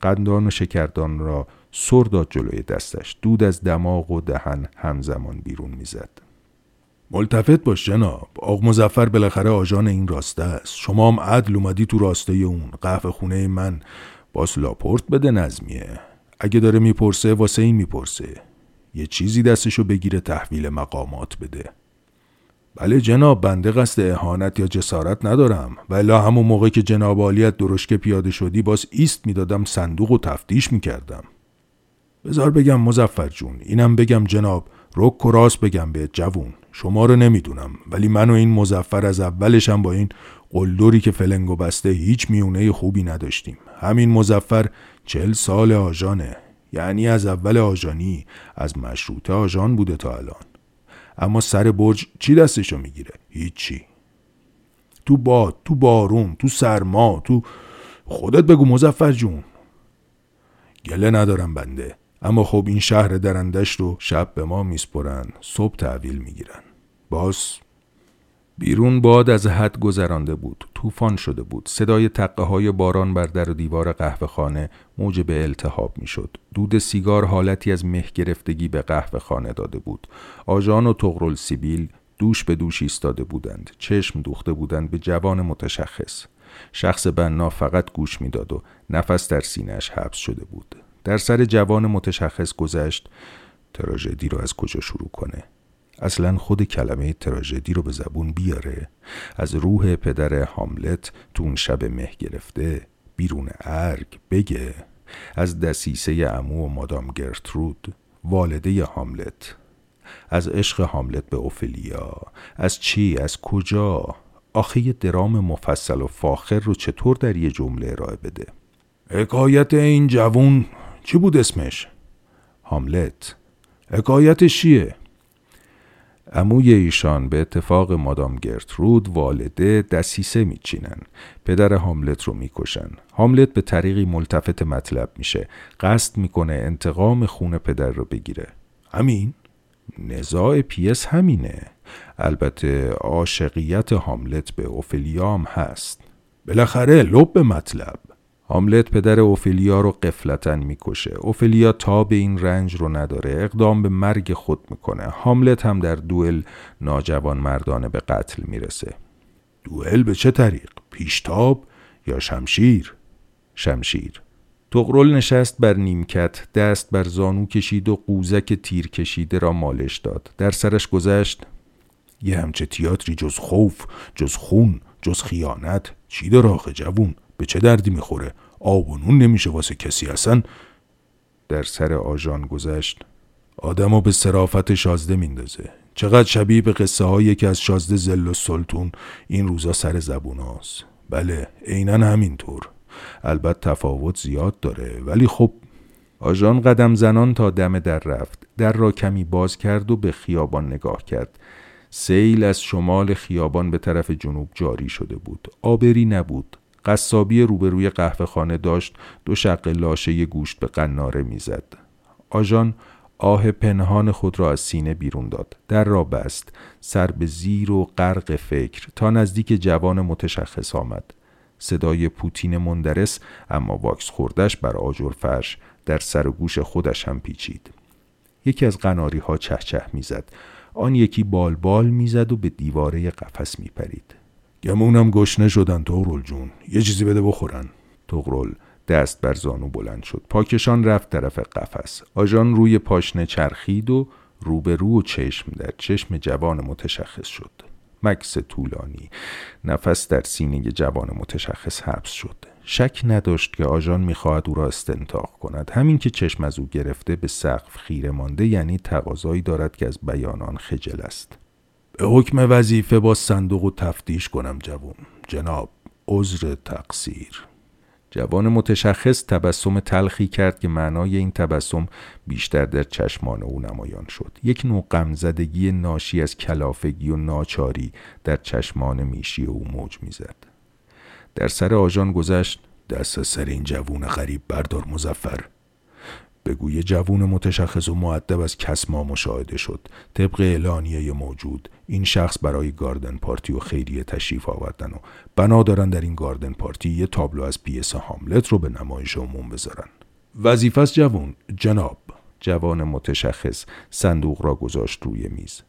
قندان و شکردان را سر داد جلوی دستش. دود از دماغ و دهن همزمان بیرون می‌زد. ملتفت باش جناب. آق مزفر بالاخره آژان این راسته است. شما هم عدل اومدی تو راسته اون. قهوه خونه من. باس لاپورت بده نظمیه. اگه داره می‌پرسه واسه این می‌پرسه. یه چیزی دستشو بگیره تحویل مقامات بده. بله جناب بنده قصد اهانت یا جسارت ندارم. ولی همون موقع که جناب عالیت درشکه پیاده شدی باز ایست می‌دادم صندوق و تفتیش می‌کردم. بذار بگم مزفر جون اینم بگم جناب. رک و راست بگم به جوون. شما رو نمی‌دونم ولی من و این مزفر از اولشم با این قلدری که فلنگو بسته هیچ میونه خوبی نداشتیم. همین مزفر چل سال آژانه یعنی از اول آژانی از مشروطه آژان بوده تا الان. اما سر برج چی دستشو می‌گیره؟ هیچی. تو باد تو بارون تو سرما تو خودت بگو مزفر جون. گله ندارم بنده اما خب این شهر درندش رو شب به ما میسپرن صبح تحویل می‌گیرن. باز بیرون باد از حد گذرانده بود طوفان شده بود صدای تقه های باران بر در و دیوار قهوه خانه موجب التهاب می‌شد. دود سیگار حالتی از مه گرفتگی به قهوه خانه داده بود. آژان و تغرل سیبیل دوش به دوش ایستاده بودند چشم دوخته بودند به جوان متشخص. شخص بنا فقط گوش می‌داد و نفس در سینهش حبس شده بود. در سر جوان متشخص گذشت تراژدی رو از کجا شروع کنه؟ اصلا خود کلمه تراژدی رو به زبون بیاره از روح پدر هاملت تو اون شب مه گرفته بیرون ارگ بگه. از دسیسه امو و مادام گرترود والده هاملت. از عشق هاملت به اوفلیا از چی؟ از کجا؟ آخه درام مفصل و فاخر رو چطور در یه جمله ارائه بده؟ حکایت این جوون چی بود اسمش؟ هاملت. حکایتش چیه؟ عموی ایشان به اتفاق مادام گرترود والده دسیسه میچینن. پدر هاملت رو می‌کشن. هاملت به طریقی ملتفت مطلب میشه. قصد می‌کنه انتقام خون پدر رو بگیره. همین نزاع پیس همینه. البته عاشقیت هاملت به اوفلیام هست. بالاخره لب مطلب. هاملت پدر اوفیلیا رو قفلتا می‌کشه. اوفیلیا تا به این رنج رو نداره. اقدام به مرگ خود می‌کنه. هاملت هم در دوئل ناجوان مردانه به قتل می‌رسه. دوئل به چه طریق؟ پیشتاب یا شمشیر؟ شمشیر. تقرل نشست بر نیمکت دست بر زانو کشید و قوزک تیر کشیده را مالش داد. در سرش گذشت یه همچه تیاتری جز خوف جز خون جز خیانت. چی داره آخه جوون؟ به چه دردی می‌خوره؟ آب و نون نمیشه واسه کسی اصلا. در سر آژان گذشت. آدمو به صرافت شازده میندازه. چقدر شبیه به قصه هایی که از شازده زل و سلطون این روزا سر زبون هاست. بله عینا همینطور. البته تفاوت زیاد داره ولی خب آژان قدم زنان تا دم در رفت. در را کمی باز کرد و به خیابان نگاه کرد. سیل از شمال خیابان به طرف جنوب جاری شده بود. آبری نبود. قصابی روبروی قهوه خانه داشت دو شق لاشه گوشت به قناره می‌زد. آژان آه پنهان خود را از سینه بیرون داد. در را بست سر به زیر و غرق فکر تا نزدیک جوان متشخص آمد. صدای پوتین مندرس اما واکس خوردش بر آجر فرش در سر و گوش خودش هم پیچید. یکی از قناری ها چه چه می‌زد. آن یکی بال بال می‌زد و به دیواره قفس میپرید. گمونم گشنه شدن تغرل جون. یه چیزی بده بخورن. تغرل دست بر زانو بلند شد. پاکشان رفت طرف قفس. آژان روی پاشنه چرخید و روبرو و چشم در چشم جوان متشخص شد. مکس طولانی. نفس در سینه جوان متشخص حبس شد. شک نداشت که آژان می‌خواهد او را استنتاق کند. همین که چشم از او گرفته به سقف خیره مانده یعنی تقاضایی دارد که از بیانان خجل است. به حکم وظیفه با صندوق و تفتیش کنم جوون. جناب عذر تقصیر. جوان متشخص تبسم تلخی کرد که معنای این تبسم بیشتر در چشمان او نمایان شد. یک نوع غمزدگی ناشی از کلافگی و ناچاری در چشمان میشی او موج می‌زد. در سر آژان گذشت دست سر این جوون غریب بردار مظفر بگوی جوون متشخص و مؤدب از کسما مشاهده شد. طبق اعلانیه موجود این شخص برای گاردن پارتی و خیریه تشریف آوردن و بنا دارن در این گاردن پارتی یه تابلو از پیس هاملت رو به نمایش عموم بذارن. وظیفه جوون. جناب جوان متشخص صندوق را گذاشت روی میز.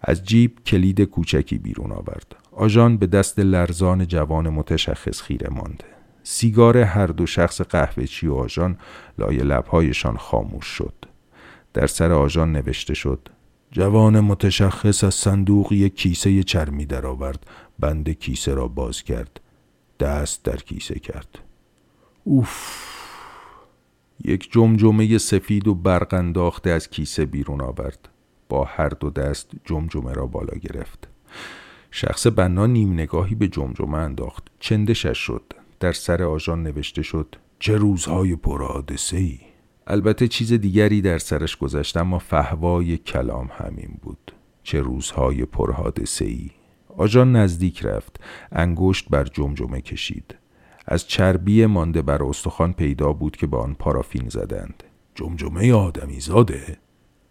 از جیب کلید کوچکی بیرون آورد. آژان به دست لرزان جوان متشخص خیره مانده. سیگار هر دو شخص قهوهچی و آژان لای لبهایشان خاموش شد. در سر آژان نوشته شد جوان متشخص از صندوق یک کیسه چرمی درآورد بند کیسه را باز کرد دست در کیسه کرد. اوف! یک جمجمه سفید و برق انداخته از کیسه بیرون آورد با هر دو دست جمجمه را بالا گرفت. شخص بنا نیم نگاهی به جمجمه انداخت چندشش شد. در سر آژان نوشته شد چه روزهای پرحادثه ای البته چیز دیگری در سرش گذشت اما فهوای کلام همین بود چه روزهای پرحادثه ای آژان نزدیک رفت انگشت بر جمجمه کشید از چربی مانده بر استخوان پیدا بود که با آن پارافین زدند جمجمه آدمی زاده؟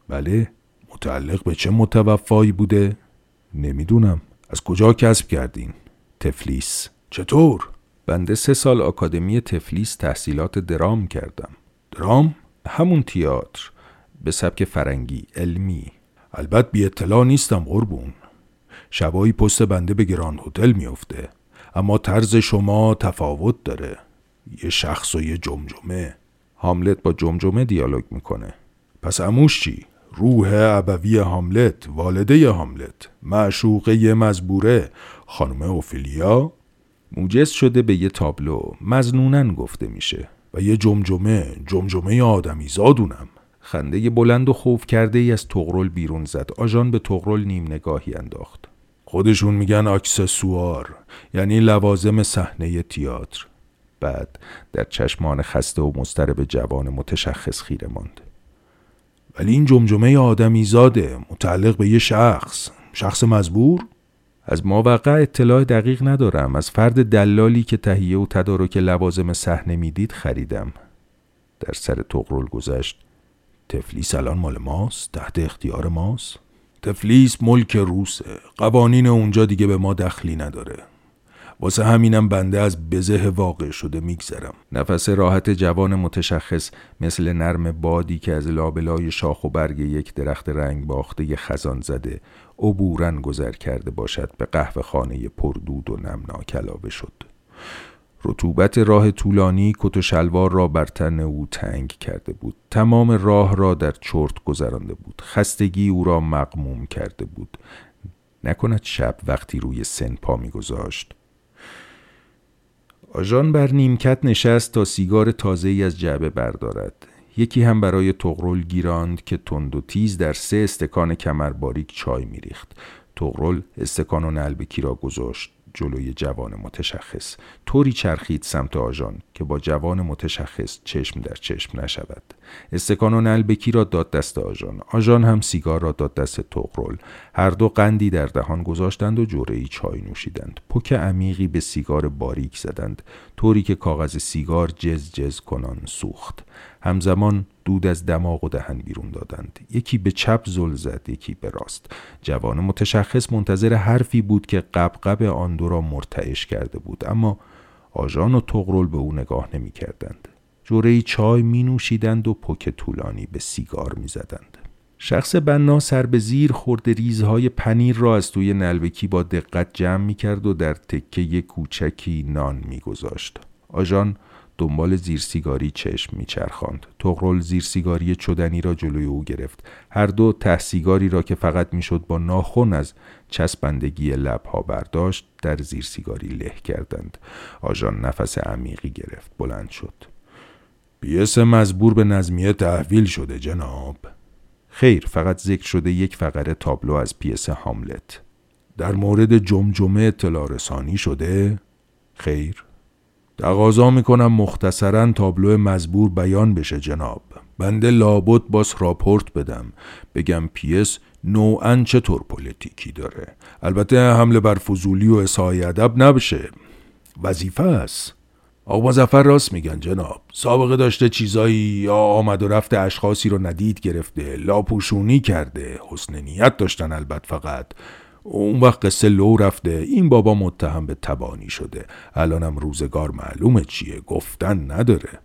بله متعلق به چه متوفایی بوده؟ نمی‌دونم از کجا کسب کردین؟ تفلیس چطور؟ بنده سه سال آکادمی تفلیس تحصیلات درام کردم. درام؟ همون تیاتر. به سبک فرنگی علمی. البته بی اطلاع نیستم قربون. شبایی پست بنده به گران هتل میافته. اما طرز شما تفاوت داره. یه شخص و یه جمجمه. هاملت با جمجمه دیالوگ می‌کنه. پس اموش چی؟ روح ابوی هاملت والده هاملت معشوقه مزبوره خانم اوفیلیا؟ موجز شده به یه تابلو. مزنونن گفته میشه. و یه جمجمه جمجمه آدمی زادونم. خنده بلند و خوف کرده ای از تغرل بیرون زد. آژان به تغرل نیم نگاهی انداخت. خودشون میگن اکسسوار یعنی لوازم صحنه تئاتر بعد در چشمان خسته و مضطرب جوان متشخص خیره ماند. ولی این جمجمه آدمی زاده متعلق به یه شخص. شخص مزبور؟ از ماوقع اطلاع دقیق ندارم. از فرد دلالی که تهیه و تدارک لوازم صحنه می‌دید خریدم. در سر تقرل گذشت. تفلیس الان مال ماست؟ تحت اختیار ماست؟ تفلیس ملک روسه. قوانین اونجا دیگه به ما دخلی نداره. واسه همینم بنده از بزه واقع شده میگذرم. نفس راحت جوان متشخص مثل نرم بادی که از لابلای شاخ و برگ یک درخت رنگ باخته خزان زده عبورن گذر کرده باشد به قهوه خانه پردود و نمناک علاوه شد. رطوبت راه طولانی کت و شلوار را بر تن او تنگ کرده بود. تمام راه را در چرت گذرانده بود. خستگی او را مقموم کرده بود. نکند شب وقتی روی سن پا میگذاشت. آژان بر نیمکت نشست تا سیگار تازه ای از جعبه بردارد. یکی هم برای تغرل گیراند که تند و تیز در سه استکان کمر باریک چای میریخت. تغرل استکان و نلبکی را گذاشت. جلوی جوان متشخص. طوری چرخید سمت آژان که با جوان متشخص چشم در چشم نشود. استکان و نلبکی را داد دست آژان. آژان هم سیگار را داد دست تقرل هر دو قندی در دهان گذاشتند و جوره ای چای نوشیدند. پک عمیقی به سیگار باریک زدند. طوری که کاغذ سیگار جز جز کنان سوخت. همزمان دود از دماغ و دهن بیرون دادند یکی به چپ زل زد یکی به راست جوان متشخص منتظر حرفی بود که قبقب آن دو را مرتعش کرده بود اما آژان و تغرل به او نگاه نمی کردند جوره چای می نوشیدند و پک طولانی به سیگار می زدند. شخص بنا سر به زیر خورده ریزهای پنیر را از توی نلبکی با دقت جمع می کرد و در تکه کوچکی نان می گذاشت. آژان دنبال زیرسیگاری چشم میچرخاند. تغرل زیرسیگاری چدنی را جلوی او گرفت. هر دو ته سیگاری را که فقط می‌شد با ناخن از چسبندگی لبها برداشت در زیرسیگاری له کردند. آژان نفس عمیقی گرفت. بلند شد. پیس مزبور به نظمیه تحویل شده جناب. خیر فقط ذکر شده یک فقره تابلو از پیس هاملت. در مورد جمجمه اطلاع رسانی شده؟ خیر. تقاضا می‌کنم مختصرا تابلو مزبور بیان بشه جناب. بنده لابد باس راپورت بدم. بگم پیس نوعا چطور پلیتیکی داره. البته حمل بر فضولی و اسائه ادب نباشه. وظیفه است. آقا مزفر راست میگن جناب. سابقه داشته چیزایی یا آمد و رفت اشخاصی رو ندید گرفته لاپوشونی کرده. حسن نیت داشتن البته فقط. اون وقت قصه لو رفته. این بابا متهم به تبانی شده. الانم روزگار معلومه چیه. گفتن نداره.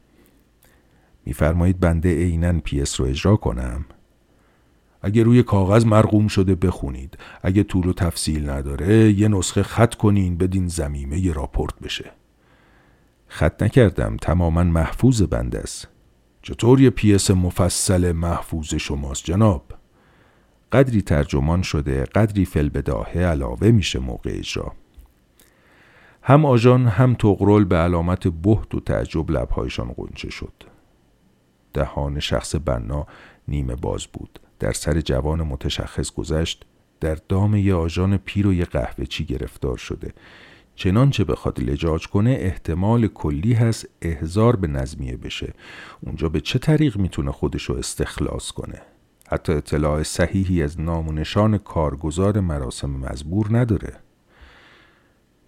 میفرمایید بنده عینا پیس رو اجرا کنم؟ اگه روی کاغذ مرقوم شده بخونید. اگه طول و تفصیل نداره یه نسخه خط کنین بدین زمیمه ی راپورت بشه. خط نکردم. تماما محفوظ بنده است. چطور یه پیس مفصل محفوظ شماست جناب؟ قدری ترجمان شده قدری فلبداهه علاوه میشه موقع اجرا. هم آژان هم تقرل به علامت بهت و تعجب لبهایشان قنچه شد. دهان شخص بنا نیمه باز بود. در سر جوان متشخص گذشت در دام یه آژان پیر و یه قهوه چی گرفتار شده. چنانچه بخواد لجاج کنه احتمال کلی هست احزار به نظمیه بشه. اونجا به چه طریق می‌تونه خودشو استخلاص کنه؟ حتی اطلاع صحیحی از نام و نشان کارگزار مراسم مزبور نداره.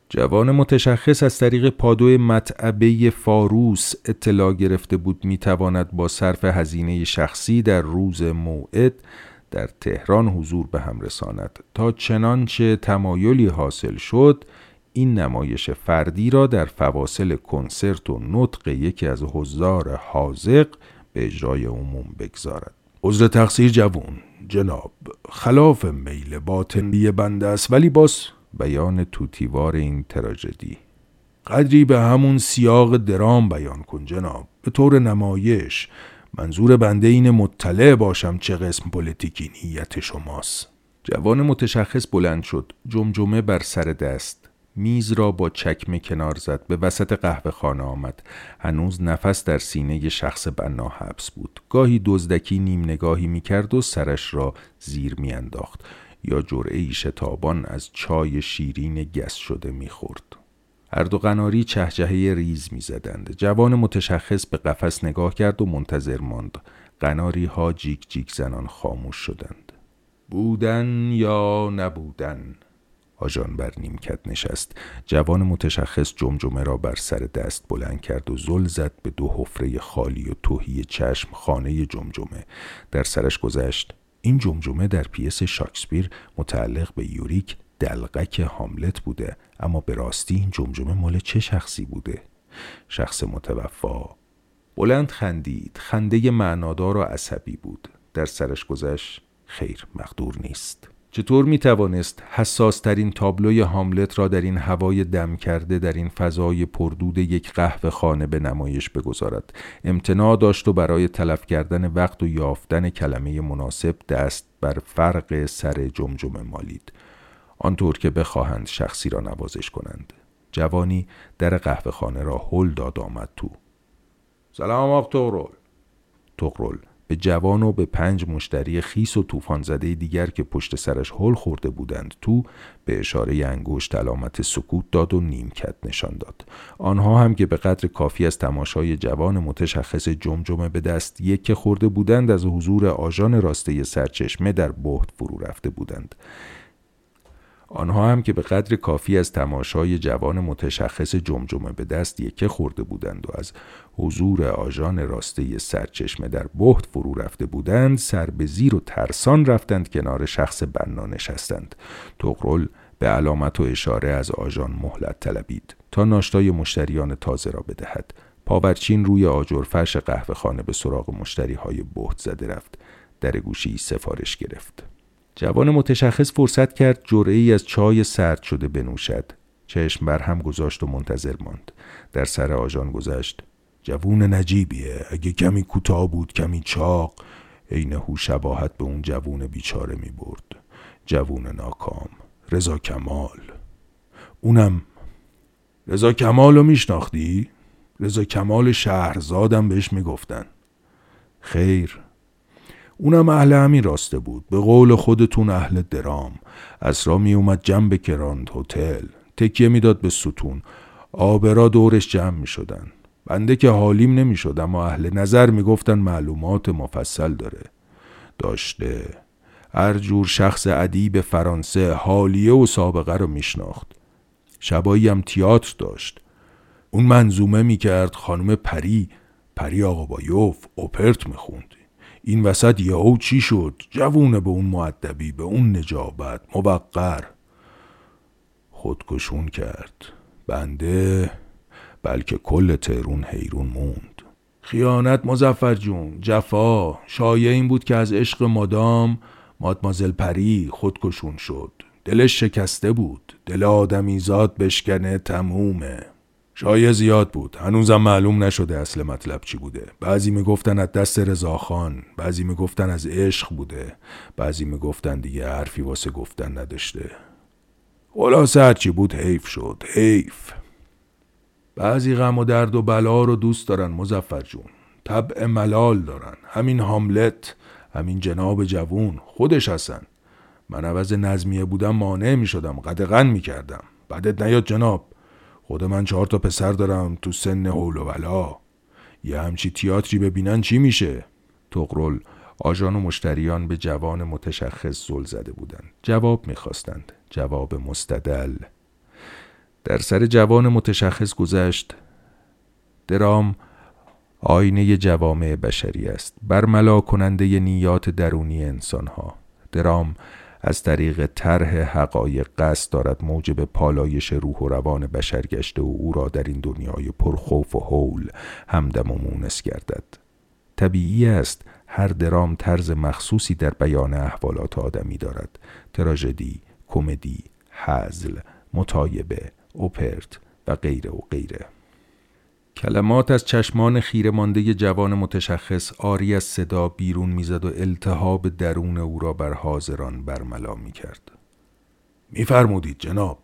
جوان متشخص از طریق پادو مطعبه فاروس اطلاع گرفته بود می‌تواند با صرف هزینه شخصی در روز موعد در تهران حضور به هم رساند. تا چنانچه تمایلی حاصل شد این نمایش فردی را در فواصل کنسرت و نطق یکی از حضار حاضق به اجرای عموم بگذارد. عذر تقصیر جوون جناب. خلاف میل باطنی بنده است ولی باز بیان توتیوار این تراژدی. قدری به همون سیاق درام بیان کن جناب. به طور نمایش منظور بنده این مطلع باشم چه قسم پلیتیکی نیت شماست. جوان متشخص بلند شد جمجمه بر سر دست. میز را با چکمه کنار زد به وسط قهوه خانه آمد هنوز نفس در سینه شخص بنا حبس بود گاهی دزدکی نیم نگاهی می کرد و سرش را زیر می انداخت یا جرعه شتابان از چای شیرین گس شده می خورد. هر دو قناری چهجهه ریز می زدند. جوان متشخص به قفس نگاه کرد و منتظر ماند. قناری ها جیک جیک زنان خاموش شدند. بودن یا نبودن آژان بر نیمکت نشست. جوان متشخص جمجمه را بر سر دست بلند کرد و زل زد به دو حفره خالی و تهی چشم خانه جمجمه. در سرش گذشت. این جمجمه در پیس شاکسپیر متعلق به یوریک دلقک هاملت بوده اما به راستی این جمجمه مال چه شخصی بوده؟ شخص متوفا. بلند خندید. خنده معنادار و عصبی بود. در سرش گذشت. خیر مقدور نیست. چطور می توانست حساس ترین تابلوی هاملت را در این هوای دم کرده در این فضای پردود یک قهوه خانه به نمایش بگذارد؟ امتناع داشت و برای تلف کردن وقت و یافتن کلمه مناسب دست بر فرق سر جمجمه مالید. آنطور که بخواهند شخصی را نوازش کنند. جوانی در قهوه خانه را هل داد آمد تو. سلام آق تغرل تغرل به جوان و به پنج مشتری خیس و طوفان زده دیگر که پشت سرش هل خورده بودند تو به اشاره انگشت علامت سکوت داد و نیمکت نشان داد. آنها هم که به قدر کافی از تماشای جوان متشخص جمجمه به دست یک خورده بودند از حضور آژان راسته سرچشمه در بهت فرو رفته بودند. آنها هم که به قدر کافی از تماشای جوان متشخص جمجمه به دست یکه خورده بودند و از حضور آژان راسته سرچشمه در بهت فرو رفته بودند سر به زیر و ترسان رفتند کنار شخص بنا نشستند. تقرل به علامت و اشاره از آژان مهلت طلبید تا ناشتای مشتریان تازه را بدهد. پاورچین روی آجر فرش قهوه خانه به سراغ مشتری های بهت زده رفت. در گوشی سفارش گرفت. جوان متشخص فرصت کرد جرعه ای از چای سرد شده بنوشد. چشم بر هم گذاشت و منتظر ماند. در سر آژان گذشت. جوون نجیبیه. اگه کمی کوتاه بود کمی چاق. عین هو شباهت به اون جوون بیچاره می برد. جوون ناکام. رضا کمال. اونم رضا کمال رو میشناختی؟ رضا کمال شهرزادم بهش می‌گفتن. خیر. اونم اهل همین راسته بود. به قول خودتون اهل درام. اسرا می اومد جنب کراند هتل. تکیه می‌داد به ستون. آبرا دورش جمع می شدن بنده که حالیم نمی شد اما اهل نظر می گفتن معلومات مفصل داره. داشته. هر جور شخص ادیب فرانسه حالیه و سابقه رو میشناخت. شبایی هم تیاتر داشت. اون منظومه می‌کرد خانم پری. پری آقا بایوف اوپرت می‌خوند. این وسط یهو چی شد؟ جوونه به اون معدبی به اون نجابت موقر. خودکشون کرد. بنده بلکه کل تهرون حیرون موند. خیانت مزفر جون جفا. شایع این بود که از عشق مادام مادمازل پری خودکشون شد. دلش شکسته بود. دل آدمیزاد بشکنه تمومه. شایع زیاد بود. هنوزم معلوم نشده اصل مطلب چی بوده. بعضی می‌گفتن از دست رضاخان بعضی می‌گفتن از عشق بوده. بعضی می‌گفتن دیگه حرفی واسه گفتن نداشته. خلاصه هرچی بود حیف شد. حیف. بعضی غم و درد و بلا رو دوست دارن مزفر جون. طبع ملال دارن. همین هاملت همین جناب جوون خودش هستن. من عوض نظمیه بودم مانع می شدم قدغن می کردم بعدت نیاد جناب. خود من چهار تا پسر دارم تو سن حول و ولا یه همچی تیاتری ببینن چی میشه؟ تقرل آژان و مشتریان به جوان متشخص زل زده بودند جواب می‌خواستند. جواب مستدل. در سر جوان متشخص گذشت. درام آینه جوامع بشری است. برملا کننده نیات درونی انسانها. درام از طریق طرح حقایق قصد دارد موجب پالایش روح و روان بشر گشته و او را در این دنیای پرخوف و حول همدم و مونس گردد. طبیعی است هر درام طرز مخصوصی در بیان احوالات آدمی دارد. تراژدی کمدی حزل متایبه اوپرت و غیره و غیره. کلمات از چشمان خیره مانده جوان متشخص آری از صدا بیرون می‌زد و التهاب درون او را بر حاضران برملا می کرد. میفرمودید جناب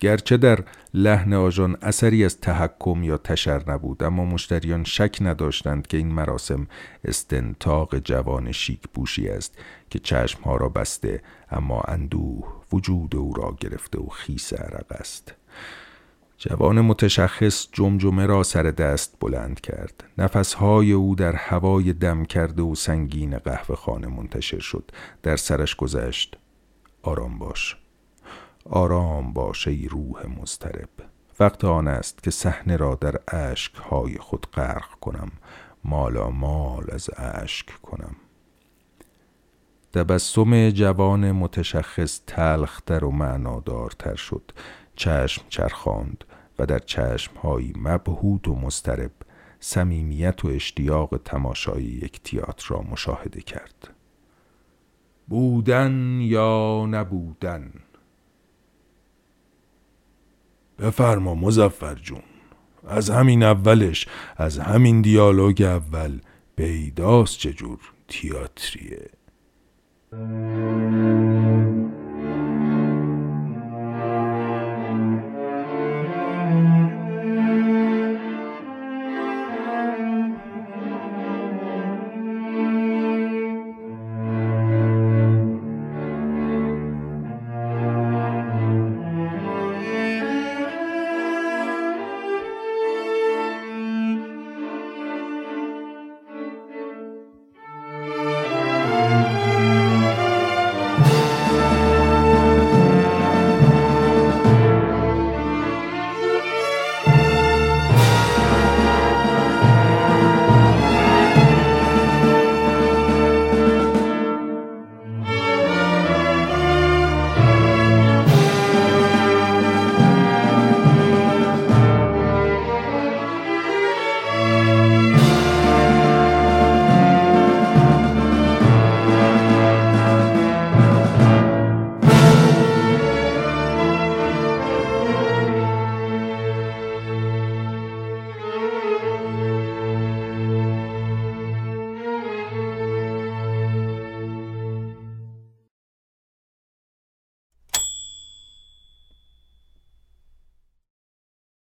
گرچه در لحن آژان اثری از تحکم یا تشر نبود اما مشتریان شک نداشتند که این مراسم استنتاق جوان شیک بوشی است که چشمها را بسته اما اندوه وجود او را گرفته و خیس عرق است جوان متشخص جمجمه را سر دست بلند کرد. نفسهای او در هوای دم کرده و سنگین قهوه خانه منتشر شد. در سرش گذشت. آرام باش. آرام باش ای روح مسترب وقت آن است که صحنه را در های خود غرق کنم. مالا مال از اشک کنم. تبسم جوان متشخص تلختر و معنادارتر شد. چشم چرخاند و در چشمهایی مبهوت و مسترب صمیمیت و اشتیاق تماشای یک تیاتر را مشاهده کرد. بودن یا نبودن؟ بفرما مزفر جون از همین اولش از همین دیالوگ اول بیداست چجور تیاتریه؟